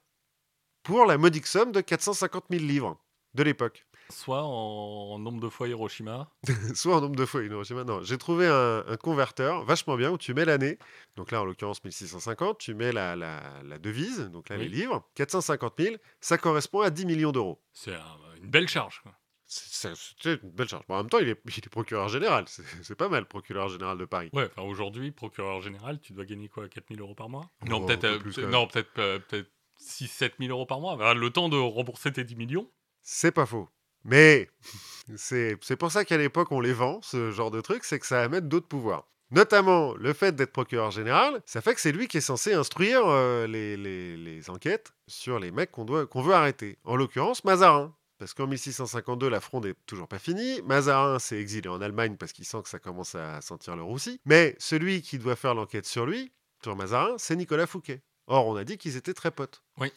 Speaker 1: Pour la modique somme de 450 000 livres de l'époque.
Speaker 2: Soit en, nombre de fois Hiroshima. <laughs>
Speaker 1: soit en nombre de fois Hiroshima. Non, j'ai trouvé un, un converteur vachement bien où tu mets l'année. Donc là, en l'occurrence, 1650, tu mets la, la, la devise, donc là,
Speaker 2: Oui.
Speaker 1: les livres. 450 000, ça correspond à 10 millions d'euros.
Speaker 2: C'est un- une belle charge. quoi.
Speaker 1: C'est une belle charge. Bon, en même temps, il est, <laughs> il est procureur général. C'est pas mal, procureur général de Paris.
Speaker 2: Ouais, enfin aujourd'hui, procureur général, tu dois gagner quoi 4000 euros par mois?
Speaker 1: Oh,
Speaker 2: Non,
Speaker 1: un
Speaker 2: peut-être
Speaker 1: peu
Speaker 2: euh, peut- non, peut-être euh, peut-être 6-7 000 euros par mois. Le temps de rembourser tes 10 millions.
Speaker 1: C'est pas faux. Mais <laughs> c'est c'est pour ça qu'à l'époque, on les vend, ce genre de truc, c'est que ça amène d'autres pouvoirs. Notamment, le fait d'être procureur général, ça fait que c'est lui qui est censé instruire euh, les, les- les enquêtes sur les mecs qu'on doit- qu'on veut arrêter. En l'occurrence, Mazarin. Parce qu'en 1652, la fronde est toujours pas finie. Mazarin s'est exilé en Allemagne parce qu'il sent que ça commence à sentir le roussi. Mais celui qui doit faire l'enquête sur lui, sur Mazarin, c'est Nicolas Fouquet. Or, on a dit qu'ils étaient très potes.
Speaker 2: Oui.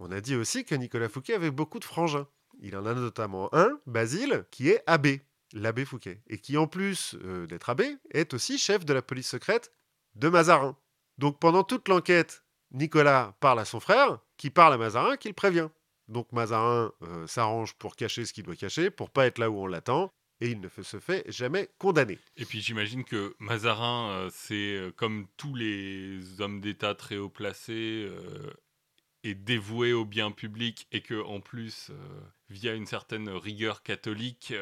Speaker 1: On a dit aussi que Nicolas Fouquet avait beaucoup de frangins. Il en a notamment un, Basile, qui est abbé, l'abbé Fouquet, et qui en plus euh, d'être abbé, est aussi chef de la police secrète de Mazarin. Donc pendant toute l'enquête, Nicolas parle à son frère, qui parle à Mazarin, qui le prévient. Donc Mazarin euh, s'arrange pour cacher ce qu'il doit cacher, pour pas être là où on l'attend, et il ne se fait jamais condamner.
Speaker 2: Et puis j'imagine que Mazarin, euh, c'est euh, comme tous les hommes d'État très haut placés, est dévoué au bien public et que en plus, via une certaine rigueur catholique,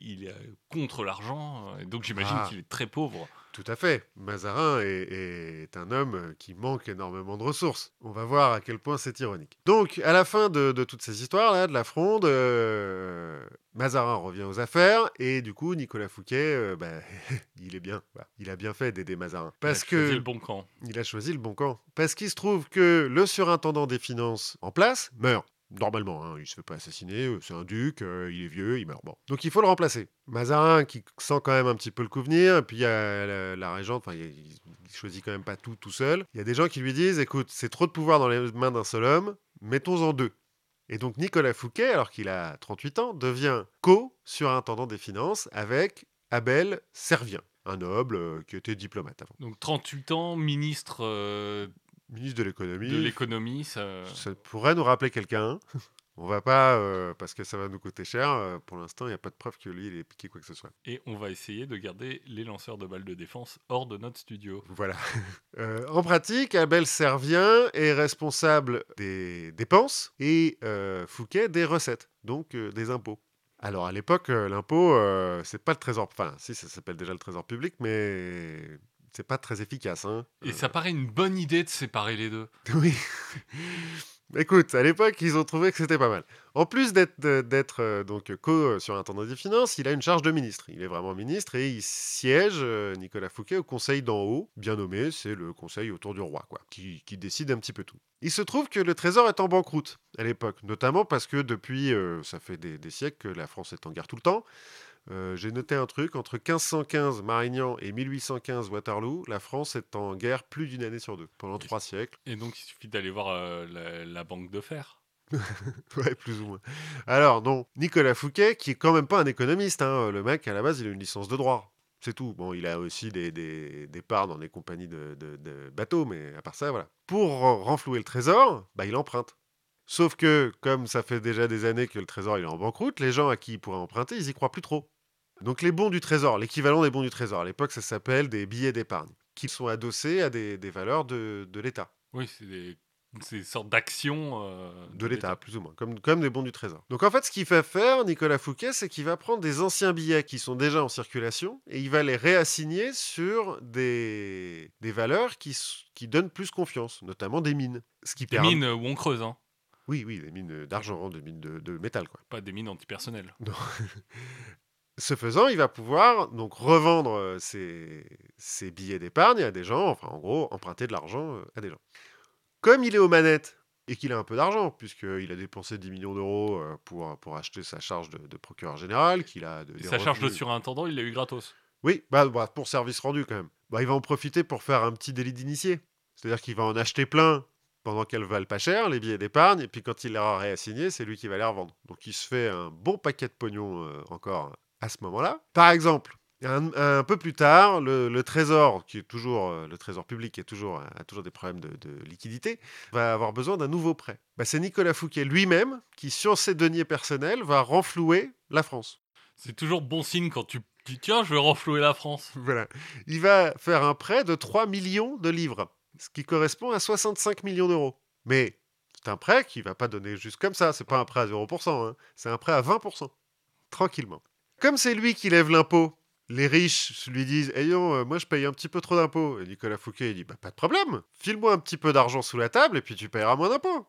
Speaker 2: il est contre l'argent. Donc j'imagine
Speaker 1: Ah.
Speaker 2: qu'il est très pauvre.
Speaker 1: Tout à fait. Mazarin est, est un homme qui manque énormément de ressources. On va voir à quel point c'est ironique. Donc, à la fin de, de toutes ces histoires-là, de la fronde, euh, Mazarin revient aux affaires et du coup, Nicolas Fouquet, euh, bah, <laughs> il est bien. Bah, il a bien fait d'aider Mazarin. Parce
Speaker 2: Il a choisi
Speaker 1: que
Speaker 2: le bon camp.
Speaker 1: il a choisi le bon camp. Parce qu'il se trouve que le surintendant des finances en place meurt. Normalement, hein, il se fait pas assassiner, euh, c'est un duc, euh, il est vieux, il meurt. Bon. Donc il faut le remplacer. Mazarin qui sent quand même un petit peu le coup venir, et puis il y a la, régente, il, il choisit quand même pas tout tout seul. Il y a des gens qui lui disent, écoute, c'est trop de pouvoir dans les mains d'un seul homme, mettons-en deux. Et donc Nicolas Fouquet, alors qu'il a 38 ans, devient co-surintendant des finances avec Abel Servien, un noble euh, qui était diplomate avant.
Speaker 2: Donc 38 ans, ministre
Speaker 1: Ministre de l'économie.
Speaker 2: de l'économie, ça...
Speaker 1: Ça pourrait nous rappeler quelqu'un. <laughs> On va pas, euh, parce que ça va nous coûter cher. euh, pour l'instant, il n'y a pas de preuve que lui, il ait piqué quoi que ce soit.
Speaker 2: et on va essayer de garder les lanceurs de balles de défense hors de notre studio.
Speaker 1: Voilà. <laughs> Euh, en pratique, Abel Servien est responsable des dépenses et Fouquet des recettes, donc des impôts. Alors à l'époque, l'impôt, c'est pas le trésor. Enfin, si, ça s'appelle déjà le trésor public, mais c'est pas très efficace. Hein.
Speaker 2: Et ça paraît une bonne idée de séparer les deux. <laughs>
Speaker 1: Oui. Écoute, à l'époque, ils ont trouvé que c'était pas mal. En plus d'être euh, donc co-surintendant des finances, il a une charge de ministre. Il est vraiment ministre et il siège, euh, Nicolas Fouquet, au conseil d'en haut, bien nommé, c'est le conseil autour du roi, quoi, qui, qui décide un petit peu tout. Il se trouve que le trésor est en banqueroute à l'époque, notamment parce que depuis, euh, ça fait des, des siècles que la France est en guerre tout le temps. Euh, J'ai noté un truc, entre 1515 Marignan et 1815 Waterloo, la France est en guerre plus d'une année sur deux, pendant trois siècles.
Speaker 2: Et donc il suffit d'aller voir euh, la, la banque de fer. <laughs>
Speaker 1: Ouais, plus ou moins. Alors, non, Nicolas Fouquet, qui est quand même pas un économiste, hein, le mec, à la base, il a une licence de droit. C'est tout. Bon, il a aussi des, des, des parts dans des compagnies de, de- de bateaux, mais à part ça, voilà. Pour ren- renflouer le trésor, bah, il emprunte. Sauf que, comme ça fait déjà des années que le trésor il est en banqueroute, les gens à qui il pourrait emprunter, ils y croient plus trop. Donc les bons du trésor, l'équivalent des bons du trésor, à l'époque, ça s'appelle des billets d'épargne, qui sont adossés à des, des valeurs de, de l'État.
Speaker 2: Oui, c'est des, sortes d'actions euh,
Speaker 1: de l'État, plus ou moins, comme, comme des bons du Trésor. Donc en fait, ce qu'il va faire, Nicolas Fouquet, c'est qu'il va prendre des anciens billets qui sont déjà en circulation et il va les réassigner sur des, des valeurs qui, qui donnent plus confiance, notamment des mines. Ce qui
Speaker 2: Des
Speaker 1: permet...
Speaker 2: mines où on creuse, hein.
Speaker 1: Oui, oui, des mines d'argent, des mines de, de métal, quoi.
Speaker 2: pas des mines antipersonnelles.
Speaker 1: Non. <laughs> Ce faisant, il va pouvoir donc revendre ses, ses billets d'épargne à des gens, enfin en gros, emprunter de l'argent à des gens. Comme il est aux manettes et qu'il a un peu d'argent, puisqu'il a dépensé 10 millions d'euros pour, pour acheter sa charge de, de procureur général, qu'il a de,
Speaker 2: sa charge de surintendant, il l'a eu gratos.
Speaker 1: Oui, bah, bah, pour service rendu quand même. Bah, il va en profiter pour faire un petit délit d'initié. C'est-à-dire qu'il va en acheter plein pendant qu'elles valent pas cher, les billets d'épargne, et puis quand il les aura réassignés, c'est lui qui va les revendre. Donc il se fait un bon paquet de pognon euh, encore à ce moment-là. Par exemple, un, un peu plus tard, le, le trésor, qui est toujours euh, le trésor public, qui est toujours, a toujours des problèmes de, de liquidité, va avoir besoin d'un nouveau prêt. Bah, c'est Nicolas Fouquet lui-même qui, sur ses deniers personnels, va renflouer la France.
Speaker 2: C'est toujours bon signe quand tu dis tiens, je vais renflouer la France.
Speaker 1: Voilà. Il va faire un prêt de 3 millions de livres, ce qui correspond à 65 millions d'euros. Mais c'est un prêt qui va pas donner juste comme ça. C'est pas un prêt à 0%, hein. c'est un prêt à 20%. Tranquillement. Comme c'est lui qui lève l'impôt, les riches lui disent Ayons, euh, moi je paye un petit peu trop d'impôts. Et Nicolas Fouquet il dit bah, Pas de problème, file-moi un petit peu d'argent sous la table et puis tu payeras moins d'impôts.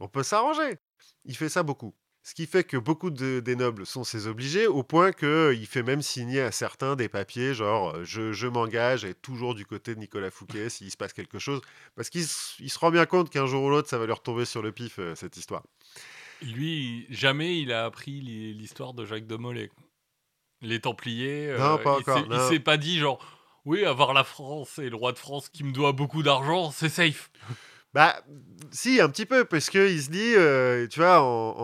Speaker 1: On peut s'arranger. Il fait ça beaucoup. Ce qui fait que beaucoup de- des nobles sont ses obligés, au point qu'il fait même signer à certains des papiers, genre euh, je, m'engage à être toujours du côté de Nicolas Fouquet s'il se passe quelque chose, parce qu'il se rend bien compte qu'un jour ou l'autre, ça va lui retomber sur le pif, euh, cette histoire.
Speaker 2: Lui, jamais il a appris l'histoire de Jacques de Molay. Les Templiers. euh,
Speaker 1: Non, pas
Speaker 2: il
Speaker 1: encore,
Speaker 2: s'est- Il s'est pas dit genre oui, avoir la France et le roi de France qui me doit beaucoup d'argent, c'est safe.
Speaker 1: Bah, si, un petit peu, parce qu'il se dit, euh, tu vois, en,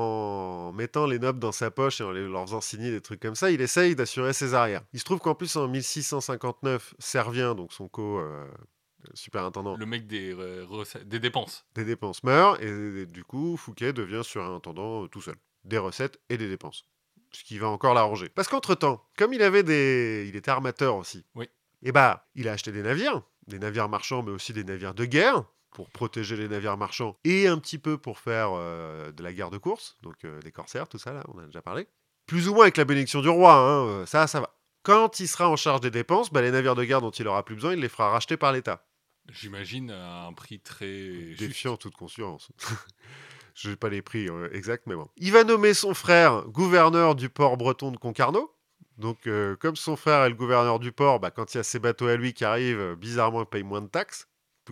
Speaker 1: en mettant les nobles dans sa poche et en les- leur faisant signer des trucs comme ça, il essaye d'assurer ses arrières. Il se trouve qu'en plus, en 1659, Servien, donc son co-superintendant
Speaker 2: Le mec des, euh, des dépenses.
Speaker 1: des dépenses, meurt, et, du coup, Fouquet devient surintendant euh, tout seul, des recettes et des dépenses. Ce qui va encore l'arranger. Parce qu'entre-temps, comme il avait des... Il était armateur aussi.
Speaker 2: Oui.
Speaker 1: Et bah, il a acheté des navires, des navires marchands, mais aussi des navires de guerre, pour protéger les navires marchands, et un petit peu pour faire euh, de la guerre de course, donc euh, des corsaires, tout ça, là, on a déjà parlé. Plus ou moins avec la bénédiction du roi, hein, euh, ça, ça va. Quand il sera en charge des dépenses, bah, les navires de guerre dont il aura plus besoin, il les fera racheter par l'État.
Speaker 2: J'imagine à un prix très.
Speaker 1: Défiant toute conscience. <laughs> Je n'ai pas les prix euh, exacts, mais bon. Il va nommer son frère gouverneur du port breton de Concarneau. Donc, euh, comme son frère est le gouverneur du port, bah, quand il y a ses bateaux à lui qui arrivent, euh, bizarrement, il paye moins de taxes.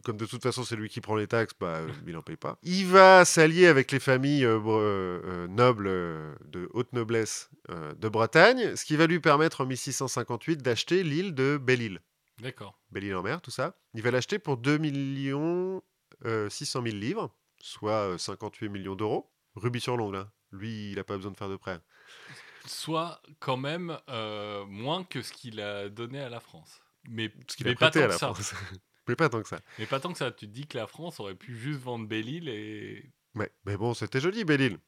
Speaker 1: Comme de toute façon, c'est lui qui prend les taxes, bah, il n'en paye pas. Il va s'allier avec les familles nobles de haute noblesse de Bretagne, ce qui va lui permettre en 1658 d'acheter l'île de Belle-Île.
Speaker 2: D'accord.
Speaker 1: Belle-Île-en-Mer, tout ça. Il va l'acheter pour 2 millions euh, 600 000 livres, soit euh, 58 millions d'euros. Rubis sur l'ongle, hein. lui, il n'a pas besoin de faire de prêt.
Speaker 2: Soit quand même euh, moins que ce qu'il a donné à la France. Mais,
Speaker 1: Ce qu'il a
Speaker 2: pas tant
Speaker 1: à
Speaker 2: que
Speaker 1: la
Speaker 2: ça.
Speaker 1: France. <laughs> mais pas tant que ça.
Speaker 2: Mais pas tant que ça. Tu te dis que la France aurait pu juste vendre Belle-Île et.
Speaker 1: Ouais, mais bon, c'était joli, Belle-Île.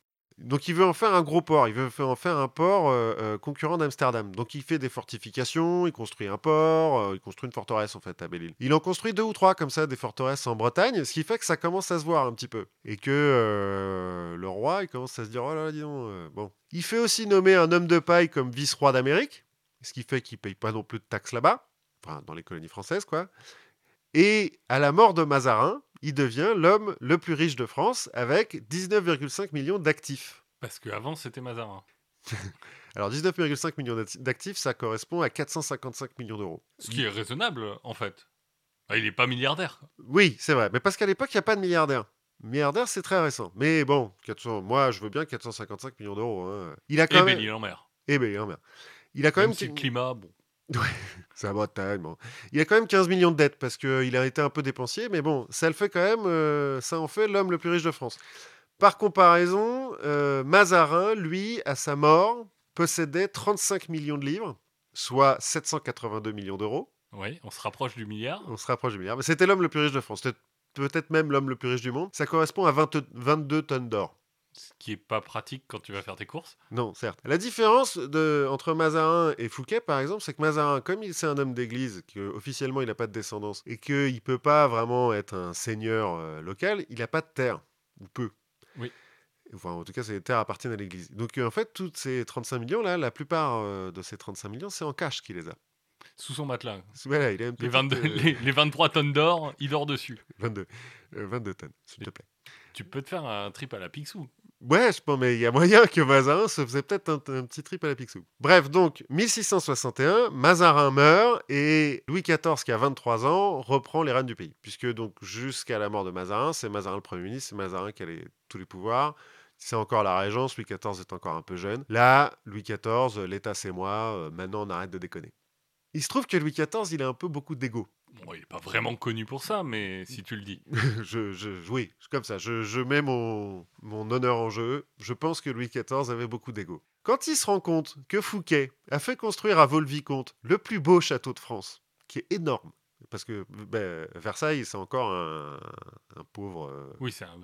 Speaker 1: Donc il veut en faire un gros port, il veut en faire un port euh, euh, concurrent d'Amsterdam. Donc il fait des fortifications, il construit un port, euh, il construit une forteresse en fait à Belle-Île. Il en construit deux ou trois comme ça, des forteresses en Bretagne, ce qui fait que ça commence à se voir un petit peu. Et que le roi, il commence à se dire, oh là là, dis donc, bon. Il fait aussi nommer un homme de paille comme vice-roi d'Amérique, ce qui fait qu'il paye pas non plus de taxes là-bas, enfin dans les colonies françaises quoi. Et à la mort de Mazarin, il devient l'homme le plus riche de France avec 19,5 millions d'actifs.
Speaker 2: Parce qu'avant, c'était Mazarin. <laughs>
Speaker 1: Alors 19,5 millions d'acti- d'actifs, ça correspond à 455 millions d'euros.
Speaker 2: Ce qui est raisonnable, en fait. Ah, il est pas milliardaire.
Speaker 1: Oui, c'est vrai, mais parce qu'à l'époque, il n'y a pas de milliardaire. Milliardaire, c'est très récent. Mais bon, 400, moi, je veux bien 455 millions d'euros. hein. Il a quand
Speaker 2: Et
Speaker 1: même...
Speaker 2: Belle-Île-en-Mer.
Speaker 1: Eh ben, hein, merde. Il a quand
Speaker 2: Même
Speaker 1: même...
Speaker 2: si le climat, bon.
Speaker 1: C'est la Bretagne, bon. Il a quand même 15 millions de dettes parce qu'il a été un peu dépensier, mais bon, ça le fait quand même, euh, ça en fait l'homme le plus riche de France. Par comparaison, euh, Mazarin, lui, à sa mort, possédait 35 millions de livres, soit 782 millions d'euros.
Speaker 2: Oui, on se rapproche du milliard.
Speaker 1: On se rapproche du milliard. Mais c'était l'homme le plus riche de France. C'était peut-être même l'homme le plus riche du monde. Ça correspond à 20 22 tonnes d'or.
Speaker 2: Ce qui est pas pratique quand tu vas faire tes courses.
Speaker 1: Non, certes. La différence de, entre Mazarin et Fouquet, par exemple, c'est que Mazarin, comme il c'est un homme d'église, que officiellement il n'a pas de descendance, et qu'il ne peut pas vraiment être un seigneur euh, local, il n'a pas de terre, ou peu.
Speaker 2: Oui.
Speaker 1: Enfin, en tout cas, ces terres appartiennent à l'église. Donc, euh, en fait, toutes ces 35 millions, là, la plupart euh, de ces 35 millions, c'est en cash qu'il les a.
Speaker 2: Sous son matelas.
Speaker 1: Voilà, il a une
Speaker 2: Les,
Speaker 1: petite,
Speaker 2: 22
Speaker 1: euh,
Speaker 2: les, les 23 tonnes d'or, il dort dessus. <laughs>
Speaker 1: 22, euh, 22 tonnes, s'il te plaît.
Speaker 2: Tu peux te faire un trip à la Picsou.
Speaker 1: Ouais, je pense, mais il y a moyen que Mazarin se faisait peut-être un, petit trip à la Picsou. Bref, donc, 1661, Mazarin meurt et Louis XIV, qui a 23 ans, reprend les rênes du pays. Puisque, donc, jusqu'à la mort de Mazarin, c'est Mazarin le Premier ministre, c'est Mazarin qui a tous les pouvoirs. C'est encore la régence, Louis XIV est encore un peu jeune. Là, Louis XIV, l'État c'est moi, euh, maintenant on arrête de déconner. Il se trouve que Louis XIV, il a un peu beaucoup d'ego.
Speaker 2: Bon, il est pas vraiment connu pour ça, mais si tu le dis. <laughs>
Speaker 1: je, je, oui, comme ça, je, je mets mon, mon honneur en jeu. Je pense que Louis XIV avait beaucoup d'ego. Quand il se rend compte que Fouquet a fait construire à Vaux-le-Vicomte le plus beau château de France, qui est énorme, parce que ben, Versailles, c'est encore un, un pauvre... euh,
Speaker 2: Oui, c'est un,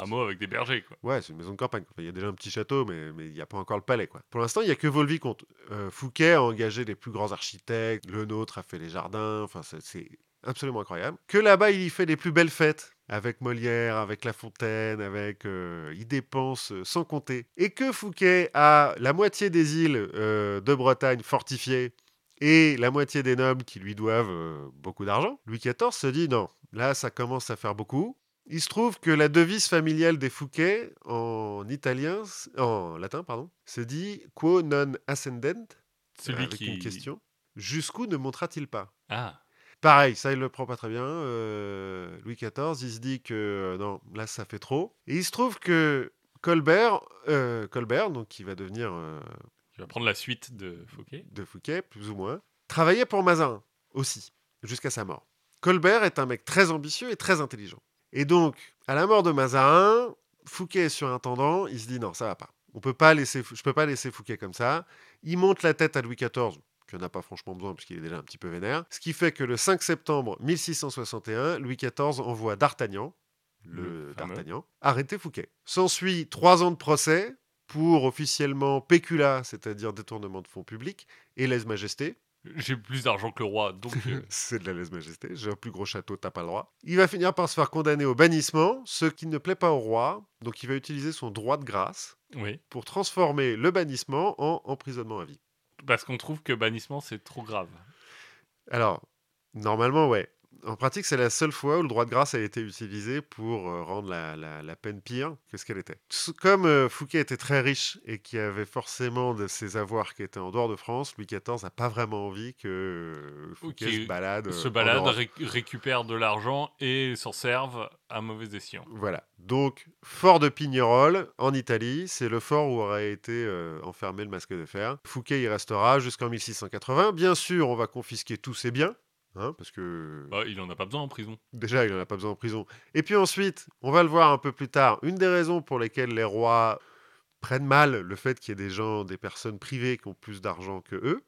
Speaker 2: un mot avec des bergers, quoi.
Speaker 1: Ouais, c'est une maison de campagne. Enfin, Il y a déjà un petit château, mais mais il n'y a pas encore le palais. Quoi. Pour l'instant, il n'y a que Vaux-le-Vicomte. Euh, Fouquet a engagé les plus grands architectes. Le nôtre a fait les jardins. Enfin, c'est- c'est absolument incroyable. Que là-bas, il y fait les plus belles fêtes. Avec Molière, avec La Fontaine, avec... euh, il dépense euh, sans compter. Et que Fouquet a la moitié des îles euh, de Bretagne fortifiées et la moitié des nobles qui lui doivent euh, beaucoup d'argent. Louis XIV se dit non, là ça commence à faire beaucoup. Il se trouve que la devise familiale des Fouquet en italien, en latin pardon, se dit quo non ascendent,
Speaker 2: Celui
Speaker 1: avec
Speaker 2: qui.
Speaker 1: une question. Jusqu'où ne montera-t-il pas?
Speaker 2: Ah,
Speaker 1: Pareil, ça il le prend pas très bien. euh, Louis XIV, il se dit que euh, non, là ça fait trop. Et il se trouve que Colbert, euh, Colbert, donc qui va devenir euh,
Speaker 2: tu vas prendre la suite de Fouquet.
Speaker 1: de Fouquet, plus ou moins, travaillait pour Mazarin aussi, jusqu'à sa mort. Colbert est un mec très ambitieux et très intelligent. Et donc, à la mort de Mazarin, Fouquet est surintendant, il se dit non, ça va pas. On peut pas laisser, je peux pas laisser Fouquet comme ça. Il monte la tête à Louis XIV, qui n'en a pas franchement besoin puisqu'il est déjà un petit peu vénère. Ce qui fait que le 5 septembre 1661, Louis XIV envoie D'Artagnan, le. D'Artagnan, arrêter Fouquet. S'ensuit trois ans de procès pour officiellement péculat, c'est-à-dire détournement de fonds publics, et lèse-majesté.
Speaker 2: J'ai plus d'argent que le roi, donc <laughs> euh,
Speaker 1: C'est de la lèse-majesté. J'ai un plus gros château, t'as pas le droit. Il va finir par se faire condamner au bannissement, ce qui ne plaît pas au roi. Donc il va utiliser son droit de grâce
Speaker 2: oui.
Speaker 1: pour transformer le bannissement en emprisonnement à vie.
Speaker 2: Parce qu'on trouve que bannissement, c'est trop grave.
Speaker 1: Alors, normalement, ouais. En pratique, c'est la seule fois où le droit de grâce a été utilisé pour euh, rendre la, la- la peine pire que ce qu'elle était. Comme euh, Fouquet était très riche et qui avait forcément de ses avoirs qui étaient en dehors de France, Louis XIV n'a pas vraiment envie que euh, Fouquet se balade.
Speaker 2: Se balade, ré- récupère de l'argent et s'en servent à mauvais escient.
Speaker 1: Voilà. Donc, fort de Pignerol, en Italie, c'est le fort où aurait été euh, enfermé le masque de fer. Fouquet y restera jusqu'en 1680. Bien sûr, on va confisquer tous ses biens, hein, parce que
Speaker 2: Bah, il en a pas besoin en prison.
Speaker 1: déjà, il n'en a pas besoin en prison. Et puis ensuite, on va le voir un peu plus tard, une des raisons pour lesquelles les rois prennent mal le fait qu'il y ait des gens, des personnes privées qui ont plus d'argent que eux,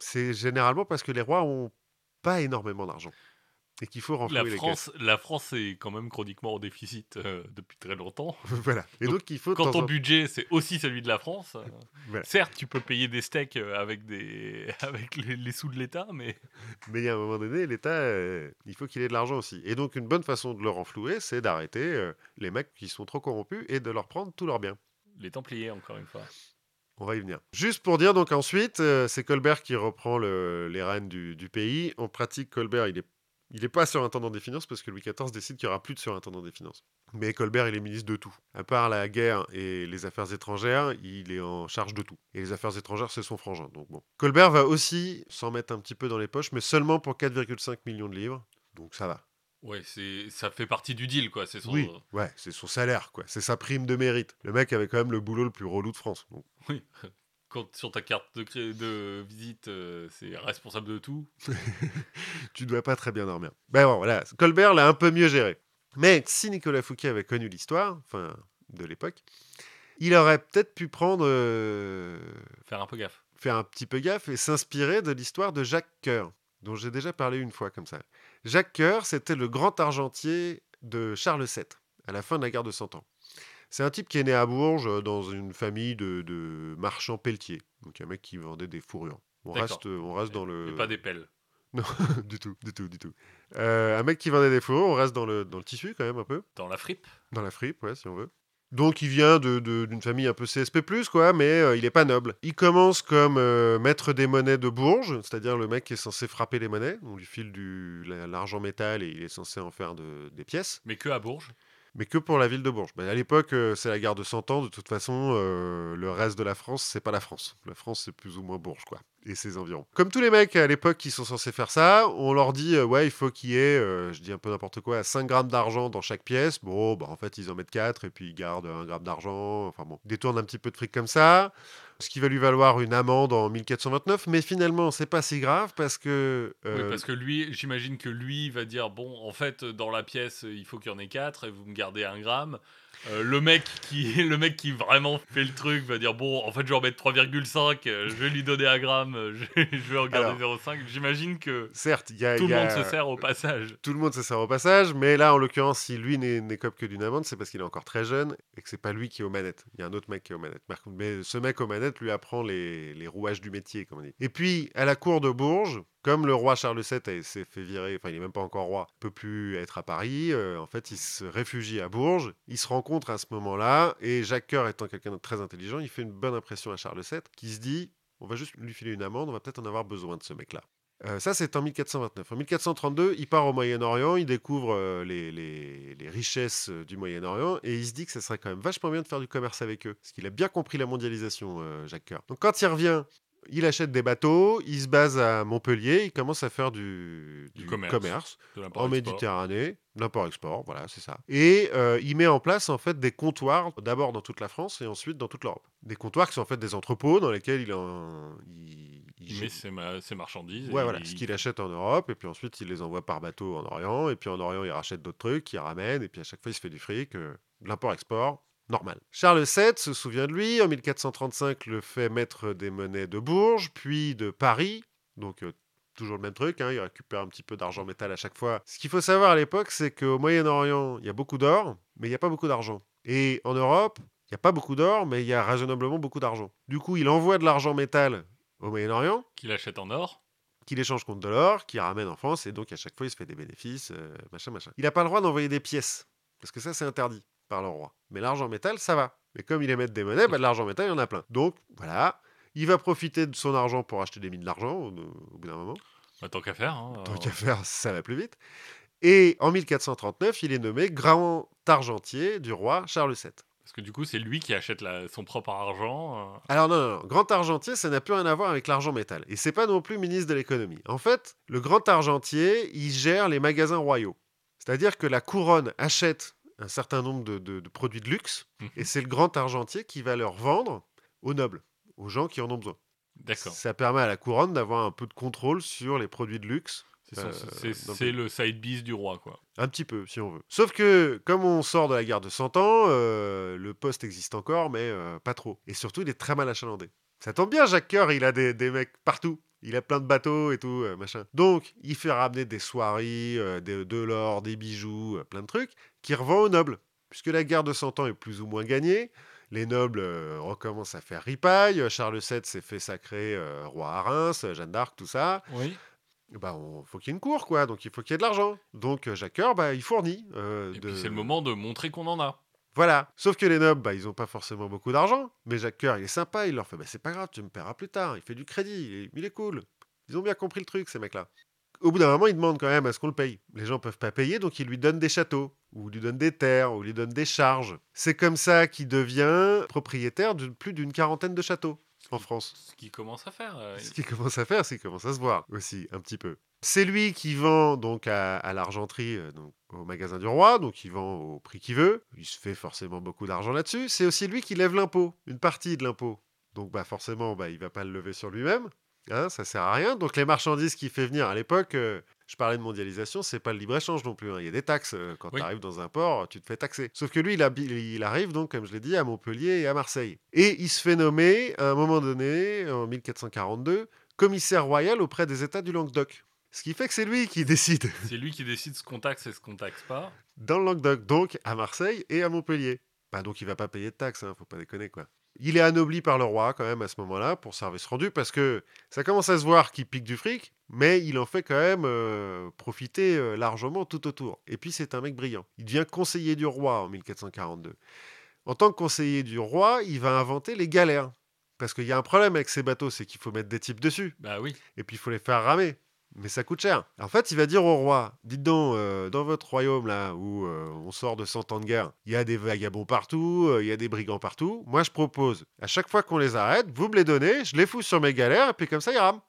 Speaker 1: c'est généralement parce que les rois ont pas énormément d'argent. Et qu'il faut
Speaker 2: La
Speaker 1: renflouer les caisses.
Speaker 2: France, la France est quand même chroniquement en déficit euh, depuis très longtemps. <laughs>
Speaker 1: voilà. Et
Speaker 2: Donc,
Speaker 1: donc, il faut
Speaker 2: Quand ton
Speaker 1: en-
Speaker 2: budget, c'est aussi celui de la France, euh, <laughs>
Speaker 1: Voilà.
Speaker 2: certes, tu peux payer des steaks euh, avec, des... <laughs> avec les, les sous de l'État, mais
Speaker 1: Mais il y a un moment donné, l'État, euh, il faut qu'il ait de l'argent aussi. Et donc, une bonne façon de le renflouer, c'est d'arrêter les mecs qui sont trop corrompus et de leur prendre tous leurs biens.
Speaker 2: les Templiers, encore une fois.
Speaker 1: On va y venir. Juste pour dire, donc ensuite, euh, c'est Colbert qui reprend le- les rênes du, du pays. En pratique, Colbert, il est, il est pas surintendant des finances parce que Louis XIV décide qu'il n'y aura plus de surintendant des finances. Mais Colbert, il est ministre de tout. À part la guerre et les affaires étrangères, il est en charge de tout. Et les affaires étrangères, c'est son frangin. Donc bon. Colbert va aussi s'en mettre un petit peu dans les poches, mais seulement pour 4,5 millions de livres. Donc ça va.
Speaker 2: Ouais, c'est ça fait partie du deal, quoi. C'est son...
Speaker 1: Oui, ouais, c'est son salaire, quoi. C'est sa prime de mérite. Le mec avait quand même le boulot le plus relou de France. Donc,
Speaker 2: Oui. Quand sur ta carte de, cré- de visite, euh, c'est responsable de tout. <laughs>
Speaker 1: tu dois pas très bien dormir. Ben bon, voilà, Colbert l'a un peu mieux géré. Mais si Nicolas Fouquet avait connu l'histoire, enfin, de l'époque, il aurait peut-être pu prendre, euh,
Speaker 2: Faire un peu gaffe.
Speaker 1: faire un petit peu gaffe et s'inspirer de l'histoire de Jacques Coeur, dont j'ai déjà parlé une fois comme ça. Jacques Coeur, c'était le grand argentier de Charles VII, à la fin de la guerre de Cent Ans. C'est un type qui est né à Bourges euh, dans une famille de, de marchands pelletiers. Donc un mec qui vendait des fourrures. On reste, on reste dans le.
Speaker 2: Et pas des pelles. <laughs>
Speaker 1: Non, du tout, du tout, du tout. Euh, un mec qui vendait des fourrures, on reste dans le, dans le tissu quand même un peu,
Speaker 2: Dans la fripe.
Speaker 1: dans la fripe, ouais, si on veut. Donc il vient de- de- d'une famille un peu CSP+, quoi, mais euh, il est pas noble. Il commence comme euh, maître des monnaies de Bourges, c'est-à-dire le mec qui est censé frapper les monnaies. On lui file l'argent métal et il est censé en faire de- des pièces,
Speaker 2: Mais que à Bourges.
Speaker 1: Mais que pour la ville de Bourges. Ben, à l'époque, euh, c'est la guerre de 100 ans, de toute façon, euh, le reste de la France, c'est pas la France. La France, c'est plus ou moins Bourges, quoi, et ses environs. Comme tous les mecs à l'époque qui sont censés faire ça, on leur dit, euh, ouais, il faut qu'il y ait, je dis un peu n'importe quoi, 5 grammes d'argent dans chaque pièce. Bon, bah, en fait, ils en mettent 4 et puis ils gardent un gramme d'argent. Enfin bon, détournent un petit peu de fric comme ça. Ce qui va lui valoir une amende en 1429, mais finalement, c'est pas si grave parce que.
Speaker 2: Oui,
Speaker 1: euh,
Speaker 2: parce que lui, j'imagine que lui va dire bon, en fait, dans la pièce, il faut qu'il y en ait 4 et vous me gardez un gramme. Euh, le mec qui <laughs> le mec qui vraiment fait le truc va dire bon en fait je vais en mettre 3,5 euh, je vais lui donner un gramme euh, je, <laughs> je vais en garder 0,5 j'imagine que
Speaker 1: Certes, y a.
Speaker 2: tout le
Speaker 1: y a-
Speaker 2: monde se sert au passage
Speaker 1: Tout le monde se sert au passage, mais là, en l'occurrence, si lui n'est- n'écope que d'une amende, c'est parce qu'il est encore très jeune et que c'est pas lui qui est aux manettes. Il y a un autre mec qui est aux manettes. Mais ce mec aux manettes lui apprend les, les rouages du métier, comme on dit. Et puis, à la cour de Bourges, comme le roi Charles VII s'est fait virer, enfin, il est même pas encore roi, peut plus être à Paris, euh, en fait, il se réfugie à Bourges. Il se rencontre à ce moment-là, et Jacques Coeur étant quelqu'un de très intelligent, il fait une bonne impression à Charles VII, qui se dit on va juste lui filer une amende, on va peut-être en avoir besoin de ce mec-là. Euh, ça, c'est en 1429. En 1432, il part au Moyen-Orient, il découvre euh, les, richesses du Moyen-Orient et il se dit que ça serait quand même vachement bien de faire du commerce avec eux. Parce qu'il a bien compris la mondialisation, Jacques Coeur. Donc quand il revient, il achète des bateaux, il se base à Montpellier, il commence à faire du,
Speaker 2: Du
Speaker 1: du
Speaker 2: commerce.
Speaker 1: en. Méditerranée, l'import-export, voilà, c'est ça. Et euh, il met en place en fait des comptoirs, d'abord dans toute la France et ensuite dans toute l'Europe. Des comptoirs qui sont en fait des entrepôts dans lesquels il, en- il-
Speaker 2: ma- ses marchandises.
Speaker 1: Ouais, voilà,
Speaker 2: il-
Speaker 1: ce qu'il achète en Europe, et puis ensuite il les envoie par bateau en Orient, et puis en Orient il rachète d'autres trucs, il ramène, et puis à chaque fois il se fait du fric, euh, l'import-export, normal. Charles VII se souvient de lui, en 1435 le fait maître des monnaies de Bourges, puis de Paris, donc euh, toujours le même truc, hein, il récupère un petit peu d'argent métal à chaque fois. Ce qu'il faut savoir à l'époque, c'est qu'au Moyen-Orient il y a beaucoup d'or, mais il n'y a pas beaucoup d'argent. Et en Europe, il n'y a pas beaucoup d'or, mais il y a raisonnablement beaucoup d'argent. Du coup, il envoie de l'argent métal au Moyen-Orient,
Speaker 2: qu'il achète en or.
Speaker 1: qu'il échange contre de l'or, qu'il ramène en France, et donc à chaque fois il se fait des bénéfices, euh, machin, machin. Il n'a pas le droit d'envoyer des pièces, parce que ça c'est interdit par le roi. Mais l'argent métal, ça va. Mais comme il émet des monnaies, bah, de l'argent métal, il y en a plein. Donc voilà, il va profiter de son argent pour acheter des mines d'argent au, au bout d'un moment.
Speaker 2: Bah, tant qu'à faire. hein,
Speaker 1: Tant
Speaker 2: euh,
Speaker 1: qu'à faire, ça va plus vite. Et en 1439, il est nommé grand argentier du roi Charles VII.
Speaker 2: Parce que du coup, c'est lui qui achète la- son propre argent. euh.
Speaker 1: Alors non, non, non, grand argentier, ça n'a plus rien à voir avec l'argent métal. Et c'est pas non plus ministre de l'économie. En fait, le grand argentier, il gère les magasins royaux. C'est-à-dire que la couronne achète un certain nombre de, de- de produits de luxe,
Speaker 2: Mhm.
Speaker 1: et c'est le grand argentier qui va leur vendre aux nobles, aux gens qui en ont besoin.
Speaker 2: D'accord.
Speaker 1: Ça permet à la couronne d'avoir un peu de contrôle sur les produits de luxe.
Speaker 2: C'est
Speaker 1: Euh, le
Speaker 2: side biz du roi, quoi.
Speaker 1: Un petit peu, si on veut. Sauf que, comme on sort de la guerre de 100 ans, euh, le poste existe encore, mais euh, pas trop. Et surtout, il est très mal achalandé. Ça tombe bien, Jacques Coeur, il a des, des mecs partout. Il a plein de bateaux et tout, euh, machin. Donc, il fait ramener des soieries, euh, de l'or, des bijoux, euh, plein de trucs, qu'il revend aux nobles. Puisque la guerre de 100 ans est plus ou moins gagnée, les nobles euh, recommencent à faire ripaille. Charles VII s'est fait sacrer roi à Reims, Jeanne d'Arc, tout ça
Speaker 2: Oui.
Speaker 1: bah, on faut qu'il y ait une cour, quoi. Donc, il faut qu'il y ait de l'argent. Donc, Jacques Coeur, bah, il fournit.
Speaker 2: Et
Speaker 1: de-
Speaker 2: puis c'est le moment de montrer qu'on en a.
Speaker 1: Voilà. Sauf que les nobles, bah, ils ont pas forcément beaucoup d'argent. Mais Jacques Coeur, il est sympa. Il leur fait, bah, c'est pas grave, tu me paieras plus tard. Il fait du crédit. Il est, il cool. Ils ont bien compris le truc, ces mecs-là. Au bout d'un moment, ils demandent quand même à ce qu'on le paye. Les gens peuvent pas payer, donc ils lui donnent des châteaux, ou lui donnent des terres, ou lui donnent des charges. C'est comme ça qu'il devient propriétaire de plus d'une quarantaine de châteaux en France.
Speaker 2: Ce qu'il commence à faire. euh,
Speaker 1: Ce qu'il commence à faire, c'est qu'il commence à se voir aussi, un petit peu. C'est lui qui vend donc à, à l'argenterie, euh, donc au magasin du roi, donc il vend au prix qu'il veut. Il se fait forcément beaucoup d'argent là-dessus. C'est aussi lui qui lève l'impôt, une partie de l'impôt. Donc bah forcément, bah, il va pas le lever sur lui-même. Hein, ça sert à rien. Donc les marchandises qu'il fait venir à l'époque, euh, je parlais de mondialisation, c'est pas le libre-échange non plus. hein. Il y a des taxes. euh, Quand
Speaker 2: Oui.
Speaker 1: tu arrives dans un port, tu te fais taxer. Sauf que lui, il, il arrive donc, comme je l'ai dit, à Montpellier et à Marseille. Et il se fait nommer, à un moment donné, en 1442, commissaire royal auprès des États du Languedoc. Ce qui fait que c'est lui qui décide
Speaker 2: C'est lui qui décide ce qu'on taxe et ce qu'on taxe pas.
Speaker 1: dans le Languedoc, donc à Marseille et à Montpellier. Bah donc il va pas payer de taxes, hein, faut pas déconner quoi. Il est anobli par le roi quand même à ce moment-là pour service rendu parce que ça commence à se voir qu'il pique du fric, mais il en fait quand même euh, profiter euh, largement tout autour. Et puis c'est un mec brillant. Il devient conseiller du roi en 1442. En tant que conseiller du roi, il va inventer les galères. Parce qu'il y a un problème avec ces bateaux, c'est qu'il faut mettre des types dessus
Speaker 2: Bah oui.
Speaker 1: et puis il faut les faire ramer. Mais ça coûte cher. En fait, il va dire au roi, dites donc, euh, dans votre royaume là, où euh, on sort de 100 ans de guerre, il y a des vagabonds partout, euh, il y a des brigands partout. Moi, je propose, à chaque fois qu'on les arrête, vous me les donnez, je les fous sur mes galères, et puis comme ça, ils rament.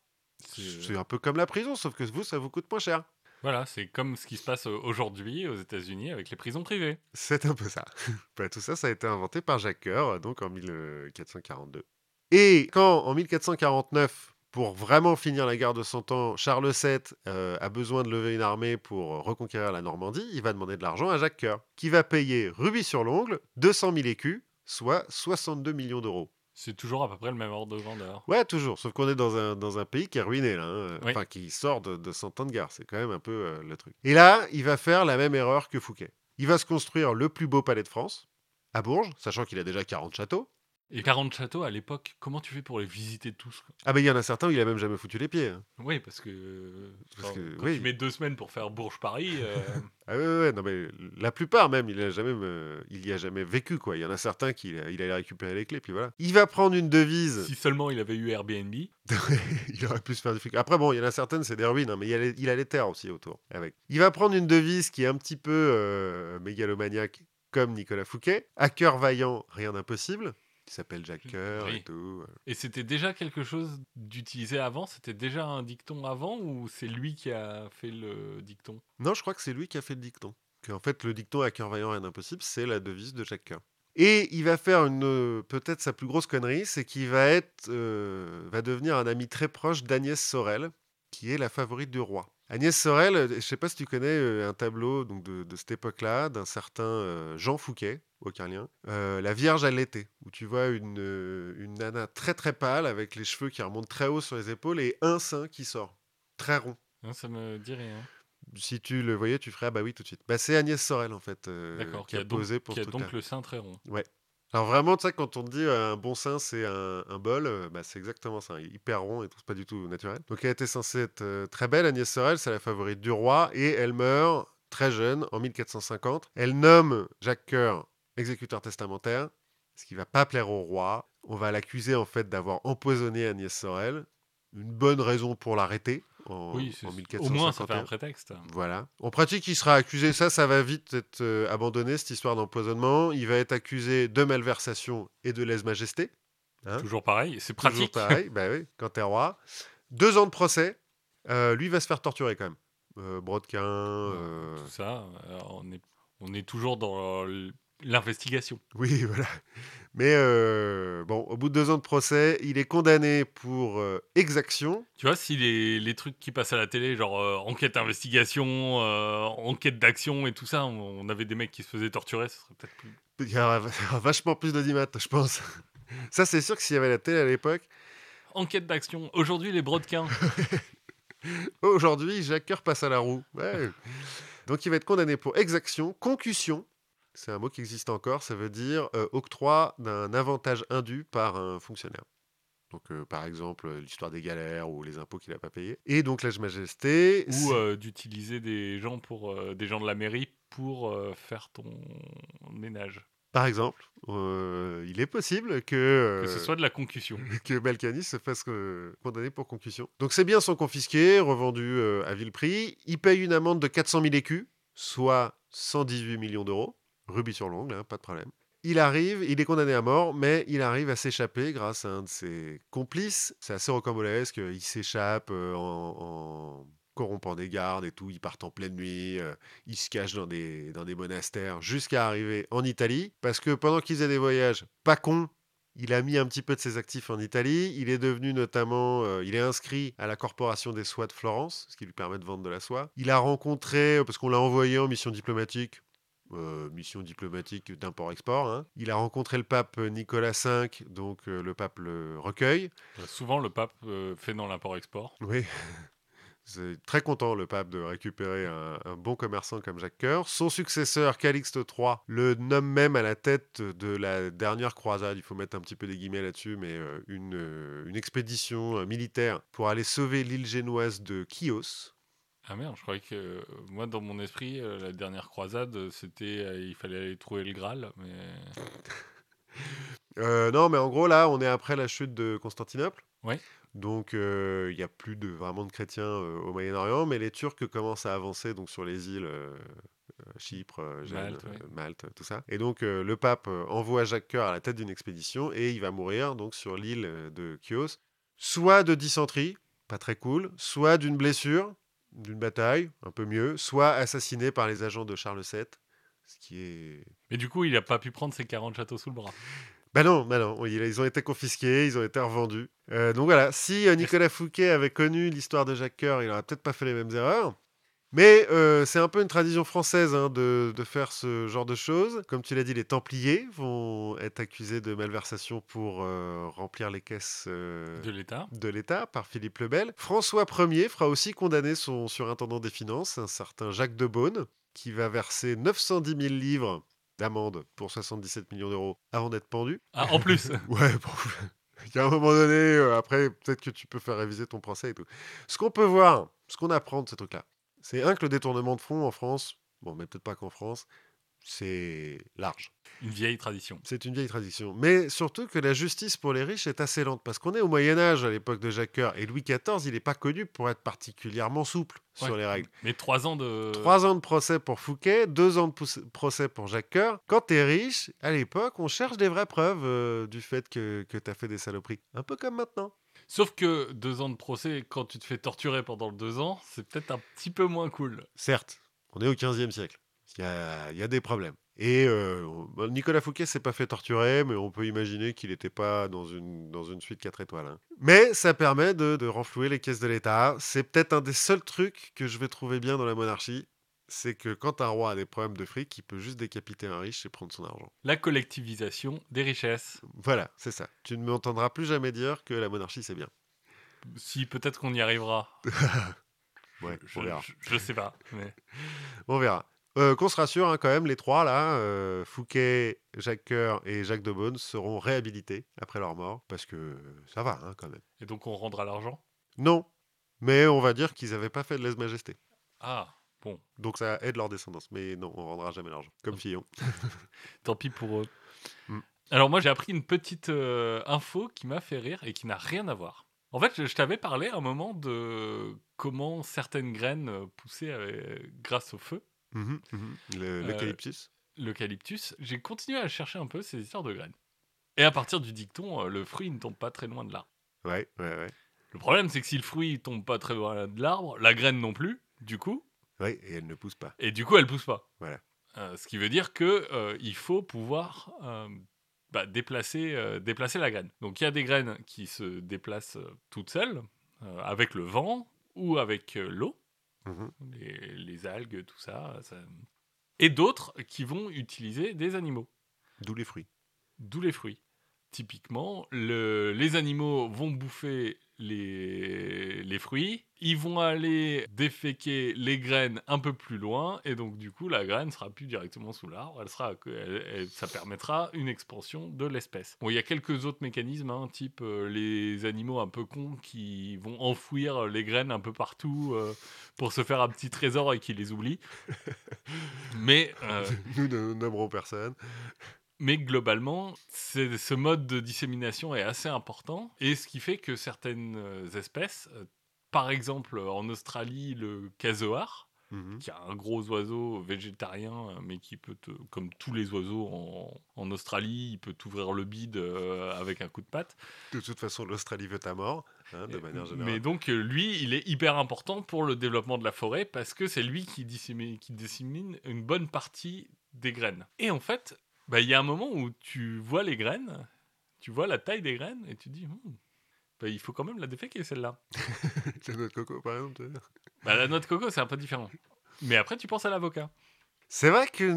Speaker 2: C'est-
Speaker 1: un peu comme la prison, sauf que vous, ça vous coûte moins cher.
Speaker 2: Voilà, c'est comme ce qui se passe aujourd'hui aux États-Unis avec les prisons privées.
Speaker 1: C'est un peu ça. <laughs> Bah, tout ça, ça a été inventé par Jacques Coeur, donc en 1442. Et quand, en 1449, pour vraiment finir la guerre de 100 ans, Charles VII euh, a besoin de lever une armée pour reconquérir la Normandie, il va demander de l'argent à Jacques Coeur, qui va payer rubis sur l'ongle 200 000 écus, soit 62 millions d'euros.
Speaker 2: C'est toujours à peu près le même ordre de grandeur.
Speaker 1: Ouais, toujours, sauf qu'on est dans un, dans un pays qui est ruiné, là. hein.
Speaker 2: Oui.
Speaker 1: Enfin, qui sort de, de 100 ans de guerre. C'est quand même un peu euh, le truc. Et là, il va faire la même erreur que Fouquet. Il va se construire le plus beau palais de France, à Bourges, sachant qu'il a déjà 40 châteaux.
Speaker 2: Et 40 châteaux à l'époque, comment tu fais pour les visiter tous quoi?
Speaker 1: Ah, ben il y en a certains où il a même jamais foutu les pieds. hein.
Speaker 2: Oui, parce que, euh,
Speaker 1: Parce que,
Speaker 2: quand
Speaker 1: oui.
Speaker 2: tu mets deux semaines pour faire Bourges-Paris, euh, <laughs>
Speaker 1: Ah, ouais, ouais, ouais, non, mais la plupart même, il a jamais, me- il y a jamais vécu, quoi. Il y en a certains qui il allait récupérer les clés, puis voilà. Il va prendre une devise.
Speaker 2: si seulement il avait eu Airbnb. <laughs>
Speaker 1: il aurait pu se faire du fric. Après, bon, il y en a certaines, c'est des ruines, hein, mais il, y a les, il a les terres aussi autour. Avec. Il va prendre une devise qui est un petit peu euh, mégalomaniaque, comme Nicolas Fouquet. À cœur vaillant, rien d'impossible. Qui s'appelle Jacques Coeur
Speaker 2: Oui.
Speaker 1: et tout.
Speaker 2: Et c'était déjà quelque chose d'utilisé avant? C'était déjà un dicton avant ou c'est lui qui a fait le dicton?
Speaker 1: Non, je crois que c'est lui qui a fait le dicton. Que, en fait, le dicton à cœur vaillant, rien d'impossible, c'est la devise de Jacques Coeur. Et il va faire une euh, peut-être sa plus grosse connerie, c'est qu'il va être euh, va devenir un ami très proche d'Agnès Sorel, qui est la favorite du roi. Agnès Sorel, euh, je ne sais pas si tu connais euh, un tableau donc, de, de cette époque-là d'un certain euh, Jean Fouquet, aucun lien, euh, La Vierge à l'été, où tu vois une, une nana très très pâle avec les cheveux qui remontent très haut sur les épaules et un sein qui sort, très rond.
Speaker 2: Non, ça me dit rien.
Speaker 1: Si tu le voyais, tu ferais ah bah oui tout de suite. Bah, c'est Agnès Sorel en fait euh, qui a,
Speaker 2: donc,
Speaker 1: posé pour
Speaker 2: qui a donc le sein très rond.
Speaker 1: Alors vraiment, tu sais, quand on dit un bon sein, c'est un, bol, euh, c'est exactement ça. Hyper rond et tout, c'est pas du tout naturel. Donc elle était censée être très belle, Agnès Sorel, c'est la favorite du roi, et elle meurt très jeune, en 1450. Elle nomme Jacques Coeur exécuteur testamentaire, ce qui va pas plaire au roi. On va l'accuser en fait d'avoir empoisonné Agnès Sorel. Une bonne raison pour l'arrêter en,
Speaker 2: oui,
Speaker 1: en
Speaker 2: au moins ça fait
Speaker 1: 1451.
Speaker 2: un prétexte.
Speaker 1: Voilà. En pratique, il sera accusé, ça, ça va vite être euh, abandonné, cette histoire d'empoisonnement. Il va être accusé de malversation et de lèse-majesté. Hein
Speaker 2: Toujours pareil, c'est
Speaker 1: Toujours
Speaker 2: pratique.
Speaker 1: pareil, <laughs> bah oui, quand t'es roi. Deux ans de procès. Euh, lui va se faire torturer quand même. Euh, brodequin. euh,
Speaker 2: Tout ça, on est, on est toujours dans l'investigation.
Speaker 1: Oui, <laughs> voilà. Mais euh, bon, au bout de deux ans de procès, il est condamné pour euh, exaction.
Speaker 2: Tu vois, si les, les trucs qui passent à la télé, genre euh, enquête investigation, enquête d'action et tout ça, on, on avait des mecs qui se faisaient torturer, ce serait peut-être plus.
Speaker 1: Il y aura vachement plus d'audimat, je pense. <laughs> Ça, c'est sûr que s'il y avait la télé à l'époque,
Speaker 2: Enquête d'action. Aujourd'hui, les brodequins. <laughs>
Speaker 1: Aujourd'hui, Jacques Coeur passe à la roue. Ouais. Donc il va être condamné pour exaction, concussion. C'est un mot qui existe encore. Ça veut dire euh, octroi d'un avantage indu par un fonctionnaire. Donc euh, par exemple euh, l'histoire des galères ou les impôts qu'il n'a pas payés. Et donc lèse majesté.
Speaker 2: ou euh, d'utiliser des gens pour des gens de la mairie pour faire ton ménage.
Speaker 1: Par exemple, il est possible que,
Speaker 2: Que ce soit de la concussion. <laughs>
Speaker 1: que Balkany se fasse condamner pour concussion. Donc ses biens sont confisqués, revendus à vil prix. Il paye une amende de 400 000 écus, soit 118 millions d'euros. Rubis sur l'ongle, hein, pas de problème. Il arrive, il est condamné à mort, mais il arrive à s'échapper grâce à un de ses complices. C'est assez rocambolesque. Il s'échappe euh, en, corrompant des gardes et tout. Il part en pleine nuit. euh, il se cache dans des, dans des monastères jusqu'à arriver en Italie. Parce que pendant qu'ils faisaient des voyages, pas con, il a mis un petit peu de ses actifs en Italie. Il est devenu notamment, euh, il est inscrit à la Corporation des soies de Florence, ce qui lui permet de vendre de la soie. Il a rencontré, parce qu'on l'a envoyé en mission diplomatique, euh, mission diplomatique d'import-export. hein. Il a rencontré le pape Nicolas V, donc euh, le pape le recueille.
Speaker 2: Euh, Souvent, le pape euh, fait dans l'import-export.
Speaker 1: Oui. <laughs> C'est très content, le pape, de récupérer un, un bon commerçant comme Jacques Coeur. Son successeur, Calixte III, le nomme même à la tête de la dernière croisade. Il faut mettre un petit peu des guillemets là-dessus, mais une, une expédition militaire pour aller sauver l'île génoise de Chios.
Speaker 2: Ah merde, je croyais que euh, moi, dans mon esprit, euh, la dernière croisade, c'était euh, il fallait aller trouver le Graal, mais <laughs>
Speaker 1: Euh, non, mais en gros, là, on est après la chute de Constantinople.
Speaker 2: Ouais.
Speaker 1: Donc, il n'y a plus de, vraiment de chrétiens au Moyen-Orient, mais les Turcs commencent à avancer donc, sur les îles Chypre, Gênes,
Speaker 2: Malte, ouais.
Speaker 1: Malte, tout ça. Et donc, le pape envoie Jacques Coeur à la tête d'une expédition et il va mourir donc, sur l'île de Chios, soit de dysenterie, pas très cool, soit d'une blessure, d'une bataille, un peu mieux, soit assassiné par les agents de Charles VII, ce qui est
Speaker 2: Mais du coup, il a pas pu prendre ses 40 châteaux sous le bras.
Speaker 1: Bah non, bah non, ils ont été confisqués, ils ont été revendus. Euh, donc voilà, si euh, Nicolas Fouquet avait connu l'histoire de Jacques Coeur, il aurait peut-être pas fait les mêmes erreurs. Mais euh, c'est un peu une tradition française hein, de, de faire ce genre de choses. Comme tu l'as dit, les Templiers vont être accusés de malversation pour euh, remplir les caisses euh,
Speaker 2: De l'État.
Speaker 1: par Philippe le Bel. François Ier fera aussi condamner son surintendant des finances, un certain Jacques de Beaune, qui va verser 910 000 livres d'amende pour 77 millions d'euros avant d'être pendu.
Speaker 2: Ah, en plus <laughs>
Speaker 1: Ouais, bon. <laughs> Il y a un moment donné, après, peut-être que tu peux faire réviser ton procès et tout. Ce qu'on peut voir, ce qu'on apprend de ce truc-là, c'est un que le détournement de fonds en France, bon, mais peut-être pas qu'en France, c'est large.
Speaker 2: Une vieille tradition.
Speaker 1: C'est une vieille tradition. Mais surtout que la justice pour les riches est assez lente. Parce qu'on est au Moyen-Âge à l'époque de Jacques Coeur. Et Louis XIV, il n'est pas connu pour être particulièrement souple sur les règles.
Speaker 2: Mais trois ans de.
Speaker 1: Trois ans de procès pour Fouquet, deux ans de procès pour Jacques Coeur. Quand t'es riche, à l'époque, on cherche des vraies preuves euh, du fait que, que t'as fait des saloperies. Un peu comme maintenant.
Speaker 2: Sauf que deux ans de procès, quand tu te fais torturer pendant deux ans, c'est peut-être un petit peu moins cool.
Speaker 1: Certes, on est au 15e siècle. Il y a, des problèmes. Et euh, Nicolas Fouquet s'est pas fait torturer, mais on peut imaginer qu'il n'était pas dans une, suite 4 étoiles. hein. Mais ça permet de renflouer les caisses de l'État. C'est peut-être un des seuls trucs que je vais trouver bien dans la monarchie. C'est que quand un roi a des problèmes de fric, il peut juste décapiter un riche et prendre son argent.
Speaker 2: La collectivisation des richesses.
Speaker 1: Voilà, c'est ça. Tu ne m'entendras plus jamais dire que la monarchie c'est bien.
Speaker 2: Si peut-être qu'on y arrivera. <laughs>
Speaker 1: Ouais,
Speaker 2: je,
Speaker 1: on verra.
Speaker 2: je- je sais pas. Mais... <laughs>
Speaker 1: On verra. Euh, Qu'on se rassure, hein, quand même, les trois là, euh, Fouquet, Jacques Coeur et Jacques de Beaune seront réhabilités après leur mort, parce que ça va hein, quand même.
Speaker 2: Et donc on rendra l'argent?
Speaker 1: Non, mais on va dire qu'ils n'avaient pas fait de lèse-majesté.
Speaker 2: Ah, bon.
Speaker 1: Donc ça aide leur descendance. Mais non, on rendra jamais l'argent. Comme Fillon. <laughs>
Speaker 2: Tant pis pour eux.
Speaker 1: Mm.
Speaker 2: Alors moi j'ai appris une petite euh, info qui m'a fait rire et qui n'a rien à voir. En fait, je, je t'avais parlé à un moment de comment certaines graines euh, poussaient euh, grâce au feu,
Speaker 1: Mhm, mhm. Le- L'eucalyptus
Speaker 2: l'eucalyptus. J'ai continué à chercher un peu ces histoires de graines. Et à partir du dicton, euh, le fruit ne tombe pas très loin de l'arbre.
Speaker 1: Ouais, ouais, ouais.
Speaker 2: Le problème, c'est que si le fruit tombe pas très loin de l'arbre, la graine non plus, du coup,
Speaker 1: Ouais, et elle ne pousse pas.
Speaker 2: et du coup, elle pousse pas.
Speaker 1: Voilà.
Speaker 2: Euh, ce qui veut dire que euh, il faut pouvoir euh, bah, déplacer, euh, déplacer la graine. Donc il y a des graines qui se déplacent toutes seules, avec le vent ou avec l'eau,
Speaker 1: Mhm.
Speaker 2: les, les algues, tout ça, ça- Et d'autres qui vont utiliser des animaux,
Speaker 1: D'où les fruits.
Speaker 2: d'où les fruits. Typiquement, le- les animaux vont bouffer les, les fruits, ils vont aller déféquer les graines un peu plus loin, et donc du coup la graine sera plus directement sous l'arbre, elle sera, elle- elle- ça permettra une expansion de l'espèce. Bon, il y a quelques autres mécanismes, hein, type euh, les animaux un peu cons qui vont enfouir les graines un peu partout euh, pour se faire un petit trésor et qui les oublient. <laughs> Mais euh,
Speaker 1: Nous ne nommerons personne.
Speaker 2: Mais globalement, ce mode de dissémination est assez important, et ce qui fait que certaines euh, espèces, euh, par exemple en Australie, le casoar,
Speaker 1: Mhm.
Speaker 2: qui est un gros oiseau végétarien, euh, mais qui peut, te- comme tous les oiseaux en, en Australie, il peut t'ouvrir le bide euh, avec un coup de patte.
Speaker 1: De toute façon, l'Australie veut ta mort, hein, de
Speaker 2: Et-
Speaker 1: manière générale.
Speaker 2: Mais donc, lui, il est hyper important pour le développement de la forêt parce que c'est lui qui dissémine, qui dissémine une bonne partie des graines. Et en fait, bah, il y a un moment où tu vois les graines, tu vois la taille des graines et tu dis, Hmm, bah, il faut quand même la déféquer celle-là. <laughs>
Speaker 1: La noix de coco, par exemple.
Speaker 2: Bah, la noix de coco, c'est un peu différent. Mais après, tu penses à l'avocat.
Speaker 1: C'est vrai qu'un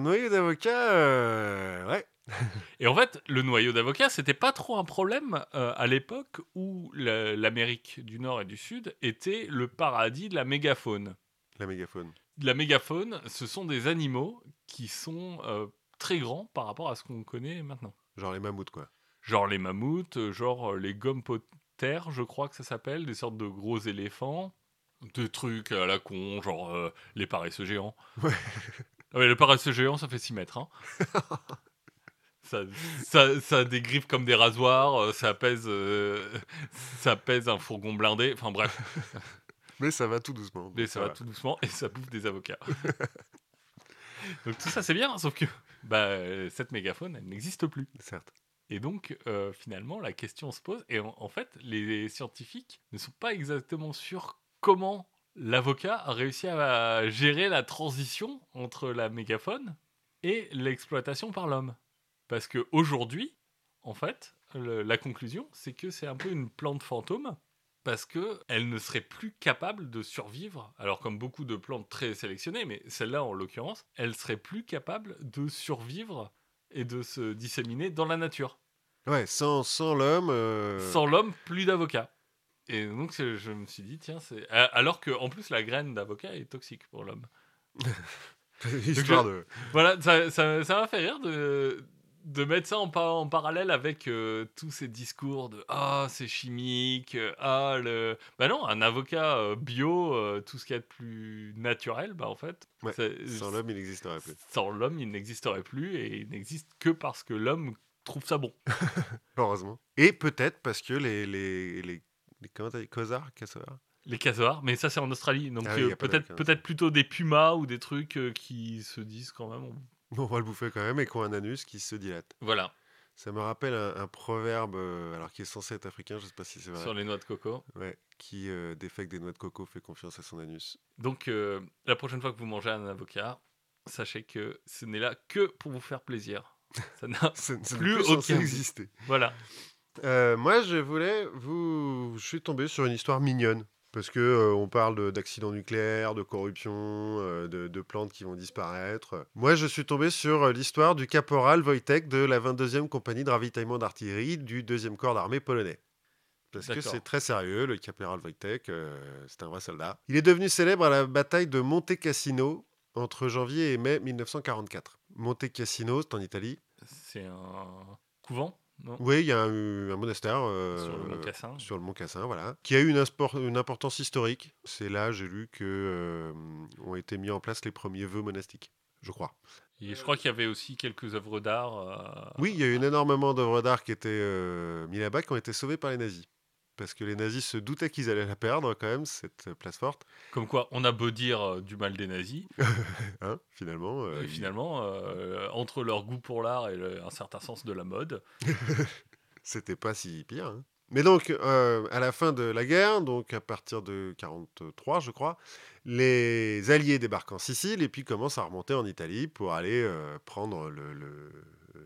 Speaker 1: noyau d'avocat, euh, ouais. <laughs>
Speaker 2: Et en fait, le noyau d'avocat, c'était pas trop un problème euh, à l'époque où la- l'Amérique du Nord et du Sud était le paradis de la mégafaune.
Speaker 1: La mégafaune.
Speaker 2: la mégafaune, ce sont des animaux qui sont euh, très grands par rapport à ce qu'on connaît maintenant.
Speaker 1: Genre les mammouths, quoi.
Speaker 2: Genre les mammouths, euh, genre euh, les gompotères, je crois que ça s'appelle, des sortes de gros éléphants. Des trucs à la con, genre euh, les paresseux géants.
Speaker 1: Ouais.
Speaker 2: Ah ouais, le paresseux géant, ça fait 6 mètres. hein. <laughs> ça, ça, ça a des griffes comme des rasoirs, ça pèse, euh, ça pèse un fourgon blindé. Enfin bref, <laughs>
Speaker 1: Mais ça va tout doucement.
Speaker 2: Mais ça va tout doucement et ça bouffe des avocats. <laughs> donc tout ça c'est bien, sauf que bah, euh, cette mégaphone elle n'existe plus.
Speaker 1: Certes.
Speaker 2: Et donc euh, finalement la question se pose et en, en fait les scientifiques ne sont pas exactement sûrs comment l'avocat a réussi à gérer la transition entre la mégaphone et l'exploitation par l'homme. Parce que aujourd'hui, en fait, le- la conclusion c'est que c'est un peu une plante fantôme parce que elle ne serait plus capable de survivre. Alors comme beaucoup de plantes très sélectionnées, mais celle-là en l'occurrence, elle serait plus capable de survivre et de se disséminer dans la nature.
Speaker 1: Ouais, sans, sans l'homme. euh,
Speaker 2: Sans l'homme, plus d'avocat. Et donc je me suis dit tiens c'est alors que en plus la graine d'avocat est toxique pour l'homme. <laughs>
Speaker 1: Histoire de.
Speaker 2: Voilà ça ça ça m'a fait rire de de mettre ça en, pa- en parallèle avec euh, tous ces discours de ah c'est chimique euh, ah le bah non un avocat euh, bio tout ce qu'il y a de plus naturel bah en fait
Speaker 1: Ouais, Sans l'homme, il n'existerait plus.
Speaker 2: sans l'homme il n'existerait plus et il n'existe que parce que l'homme trouve ça bon <laughs>
Speaker 1: Heureusement. Et peut-être parce que les. les, les, les comment t'as dit Cosards
Speaker 2: les casoars mais ça c'est en Australie donc
Speaker 1: Ah oui,
Speaker 2: euh, peut-être peut-être plutôt des pumas ou des trucs euh, qui se disent quand même on-
Speaker 1: On va le bouffer quand même et qui ont un anus qui se dilate.
Speaker 2: voilà
Speaker 1: Ça me rappelle un, un proverbe, euh, alors qui est censé être africain, je sais pas si c'est vrai.
Speaker 2: sur les noix de coco
Speaker 1: Ouais, qui euh, défecte des noix de coco fait confiance à son anus.
Speaker 2: donc euh, la prochaine fois que vous mangez un avocat sachez que ce n'est là que pour vous faire plaisir. Ça n'a <laughs> Plus
Speaker 1: plus
Speaker 2: aucun.
Speaker 1: exister.
Speaker 2: Voilà.
Speaker 1: Euh, moi, je voulais vous. Je suis tombé sur une histoire mignonne. Parce que euh, on parle de- d'accidents nucléaires, de corruption, euh, de, de plantes qui vont disparaître. Moi, je suis tombé sur euh, l'histoire du caporal Wojtek de la 22e compagnie de ravitaillement d'artillerie du 2e corps d'armée polonais. Parce que c'est très sérieux, le caporal Wojtek, euh, c'est un vrai soldat. Il est devenu célèbre à la bataille de Monte Cassino entre janvier et mai 1944. Monte Cassino, c'est en Italie.
Speaker 2: C'est un couvent, non
Speaker 1: Oui, il y a un, un monastère. euh,
Speaker 2: Sur le Mont Cassin.
Speaker 1: sur le Mont Cassin, voilà, qui a eu une, impor- une importance historique. C'est là, j'ai lu que euh, ont été mis en place les premiers vœux monastiques, je crois.
Speaker 2: Et je crois qu'il y avait aussi quelques œuvres d'art. euh,
Speaker 1: Oui, il y a eu énormément d'œuvres d'art qui étaient euh, mis là-bas, qui ont été sauvées par les nazis. Parce que les nazis se doutaient qu'ils allaient la perdre quand même, cette place forte.
Speaker 2: Comme quoi, on a beau dire euh, du mal des nazis, <laughs>
Speaker 1: Hein, finalement. euh,
Speaker 2: et finalement, euh, entre leur goût pour l'art et le- un certain sens de la mode, <laughs>
Speaker 1: C'était pas si pire. hein. Mais donc, à la fin de la guerre, donc à partir de 43, je crois, les Alliés débarquent en Sicile et puis commencent à remonter en Italie pour aller prendre le- le-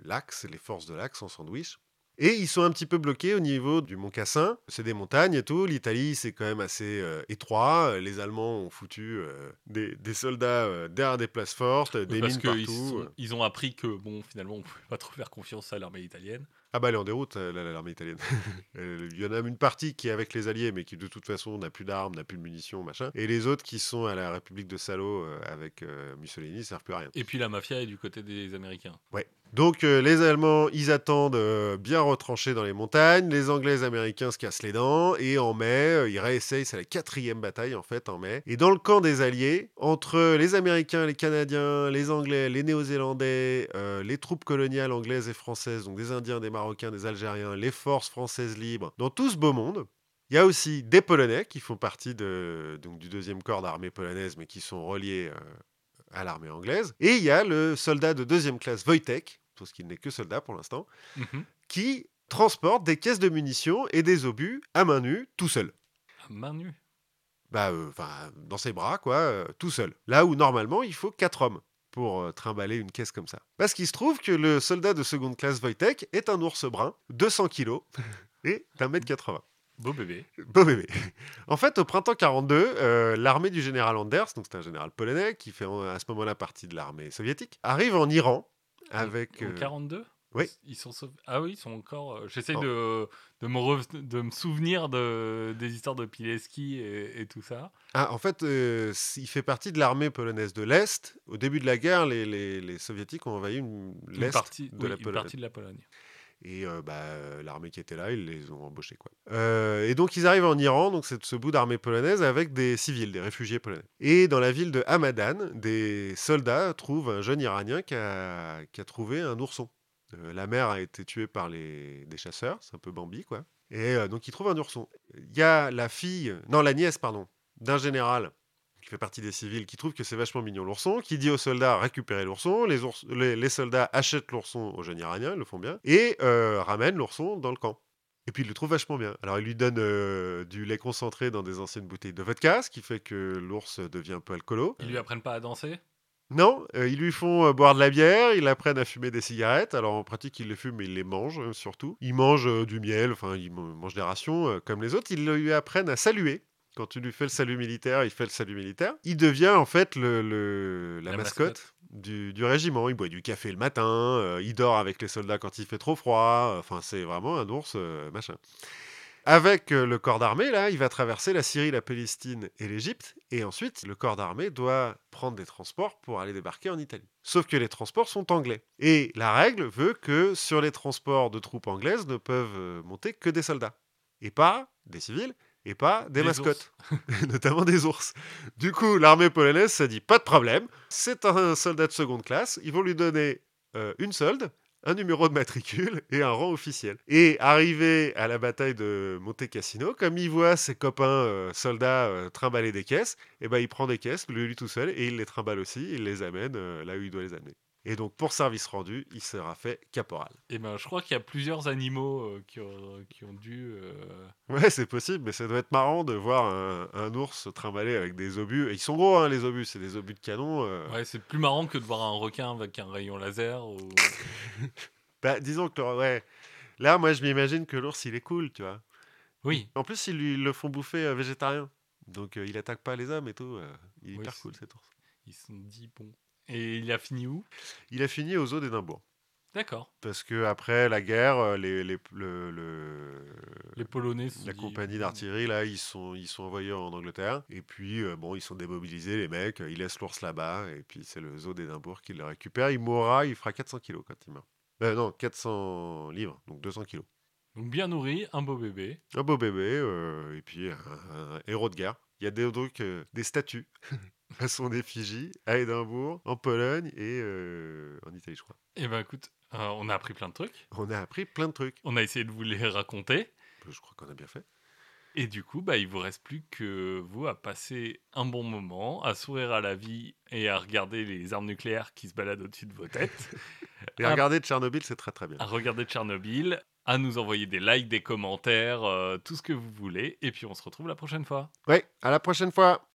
Speaker 1: l'Axe, les forces de l'Axe en sandwich. Et ils sont un petit peu bloqués au niveau du Mont Cassin. C'est des montagnes et tout. L'Italie, c'est quand même assez euh, étroit. Les Allemands ont foutu euh, des, des soldats euh, derrière des places fortes, des
Speaker 2: parce
Speaker 1: mines partout.
Speaker 2: ils ont appris que, bon, finalement, on ne pouvait pas trop faire confiance à l'armée italienne.
Speaker 1: Ah bah elle est en déroute, la- la- l'armée italienne. <laughs> Il y en a une partie qui est avec les alliés, mais qui de toute façon n'a plus d'armes, n'a plus de munitions, machin. Et les autres qui sont à la République de Salo avec Mussolini, ne servent plus à rien.
Speaker 2: Et puis la mafia est du côté des Américains.
Speaker 1: Donc euh, les Allemands, ils attendent euh, bien retranchés dans les montagnes. Les Anglais et les Américains se cassent les dents. Et en mai, euh, ils réessayent, c'est la quatrième bataille en fait en mai. Et dans le camp des Alliés, entre les Américains, les Canadiens, les Anglais, les Néo-Zélandais, les troupes coloniales anglaises et françaises, donc des Indiens, des Marocains, des Algériens, les forces françaises libres, dans tout ce beau monde, il y a aussi des Polonais qui font partie de, donc, du deuxième corps d'armée polonaise, mais qui sont reliés à l'armée anglaise. Et il y a le soldat de deuxième classe Wojtek, parce qu'il n'est que soldat pour l'instant,
Speaker 2: Mhm.
Speaker 1: qui transporte des caisses de munitions et des obus à main nue, tout seul.
Speaker 2: À main nue.
Speaker 1: Bah, euh, enfin, dans ses bras, quoi, euh, tout seul. Là où normalement il faut quatre hommes pour euh, trimballer une caisse comme ça. Parce qu'il se trouve que le soldat de seconde classe Wojtek est un ours brun, 200 kilos <laughs> et d'un mètre 80.
Speaker 2: Beau bébé.
Speaker 1: Beau bébé. En fait, au printemps 42, euh, l'armée du général Anders, donc c'est un général polonais qui fait à ce moment-là partie de l'armée soviétique, arrive en Iran avec.
Speaker 2: En
Speaker 1: euh,
Speaker 2: 42
Speaker 1: oui.
Speaker 2: Ils sont Ah oui, ils sont encore. euh, J'essaie
Speaker 1: Oh.
Speaker 2: de, de, me rev- de me souvenir de, des histoires de Pileski et, et tout ça.
Speaker 1: Ah, en fait, euh, il fait partie de l'armée polonaise de l'Est. Au début de la guerre, les, les- les soviétiques ont envahi l'Est
Speaker 2: partie,
Speaker 1: de
Speaker 2: oui,
Speaker 1: la
Speaker 2: une partie de la Pologne.
Speaker 1: Et euh, bah, euh, l'armée qui était là, ils les ont embauchés. Quoi. Euh, et donc ils arrivent en Iran, donc c'est ce bout d'armée polonaise, avec des civils, des réfugiés polonais. Et dans la ville de Hamadan, des soldats trouvent un jeune Iranien qui a, qui a trouvé un ourson. La mère a été tuée par les, des chasseurs, c'est un peu Bambi, quoi. Et donc il trouve un ourson. Il y a la fille, non la nièce, pardon, d'un général fait partie des civils, qui trouve que c'est vachement mignon l'ourson, qui dit aux soldats récupérez l'ourson, les, ours- les, les soldats achètent l'ourson aux jeunes iraniens, ils le font bien, et euh, ramènent l'ourson dans le camp. Et puis il le trouve vachement bien. Alors il lui donne euh, du lait concentré dans des anciennes bouteilles de vodka, ce qui fait que l'ours devient un peu alcoolo.
Speaker 2: Ils lui apprennent pas à danser?
Speaker 1: Non, euh, ils lui font euh, boire de la bière, ils l'apprennent à fumer des cigarettes. Alors en pratique, ils les fument, mais ils les mangent euh, surtout. Ils mangent du miel, enfin, ils man- mangent des rations comme les autres. Ils lui apprennent à saluer. Quand tu lui fais le salut militaire, il fait le salut militaire. Il devient en fait le, le- la,
Speaker 2: La
Speaker 1: mascotte,
Speaker 2: mascotte.
Speaker 1: Du, du régiment. Il boit du café le matin, euh, il dort avec les soldats quand il fait trop froid. Enfin, c'est vraiment un ours euh, machin. Avec euh, le corps d'armée, là, il va traverser la Syrie, la Palestine et l'Égypte. Et ensuite, le corps d'armée doit prendre des transports pour aller débarquer en Italie. Sauf que les transports sont anglais. Et la règle veut que sur les transports de troupes anglaises ne peuvent monter que des soldats. Et pas des civils, et pas des,
Speaker 2: Des
Speaker 1: mascottes, <laughs> notamment des ours. Du coup, l'armée polonaise s'est dit pas de problème, c'est un soldat de seconde classe, ils vont lui donner euh, une solde, un numéro de matricule <laughs> et un rang officiel. Et arrivé à la bataille de Monte Cassino, comme il voit ses copains euh, soldats euh, trimballer des caisses, et ben il prend des caisses, lui, lui tout seul, et il les trimballe aussi, il les amène euh, là où il doit les amener. Et donc, pour service rendu, il sera fait caporal.
Speaker 2: Et ben, je crois qu'il y a plusieurs animaux euh, qui, ont, qui ont dû. euh,
Speaker 1: Ouais, c'est possible, mais ça doit être marrant de voir un, un ours trimballer avec des obus. Et ils sont gros, hein, les obus, c'est des obus de canon. euh.
Speaker 2: Ouais, c'est plus marrant que de voir un requin avec un rayon laser. Ou... <laughs>
Speaker 1: Bah, disons que, ouais. Là, moi, je m'imagine que l'ours, il est cool, tu vois.
Speaker 2: Oui,
Speaker 1: En plus, ils lui le font bouffer végétarien. Donc, il attaque pas les hommes et tout. il est
Speaker 2: Oui,
Speaker 1: hyper cool, cet ours.
Speaker 2: ils se sont dit bon. Et il a fini où?
Speaker 1: Il a fini aux eaux d'Édimbourg.
Speaker 2: D'accord.
Speaker 1: Parce que après la guerre, euh, les, les- le- le-
Speaker 2: Les Polonais
Speaker 1: la compagnie d'artillerie, là, ils sont, ils sont envoyés en Angleterre. Et puis, euh, bon, ils sont démobilisés, les mecs. Ils laissent l'ours là-bas. Et puis, c'est le zoo d'Édimbourg qui le récupère. Il mourra, il fera 400 kilos quand il meurt. Euh, non, 400 livres, donc 200 kilos.
Speaker 2: Donc bien nourri, un beau bébé.
Speaker 1: Un beau bébé, euh, et puis un, un héros de guerre. Il y a des, donc, euh, des statues <laughs> à son effigie à Édimbourg, en Pologne et euh, en Italie, je crois.
Speaker 2: Et ben écoute, euh, on a appris plein de trucs.
Speaker 1: On a appris plein de trucs.
Speaker 2: On a essayé de vous les raconter.
Speaker 1: Je crois qu'on a bien fait.
Speaker 2: Et du coup, bah, il vous reste plus que vous à passer un bon moment, à sourire à la vie et à regarder les armes nucléaires qui se baladent au-dessus de vos <laughs> têtes,
Speaker 1: Et
Speaker 2: Ah.
Speaker 1: regardez Tchernobyl, c'est très très bien.
Speaker 2: à regarder Tchernobyl, à nous envoyer des likes, des commentaires, euh, tout ce que vous voulez. Et puis on se retrouve la prochaine fois.
Speaker 1: Ouais, à la prochaine fois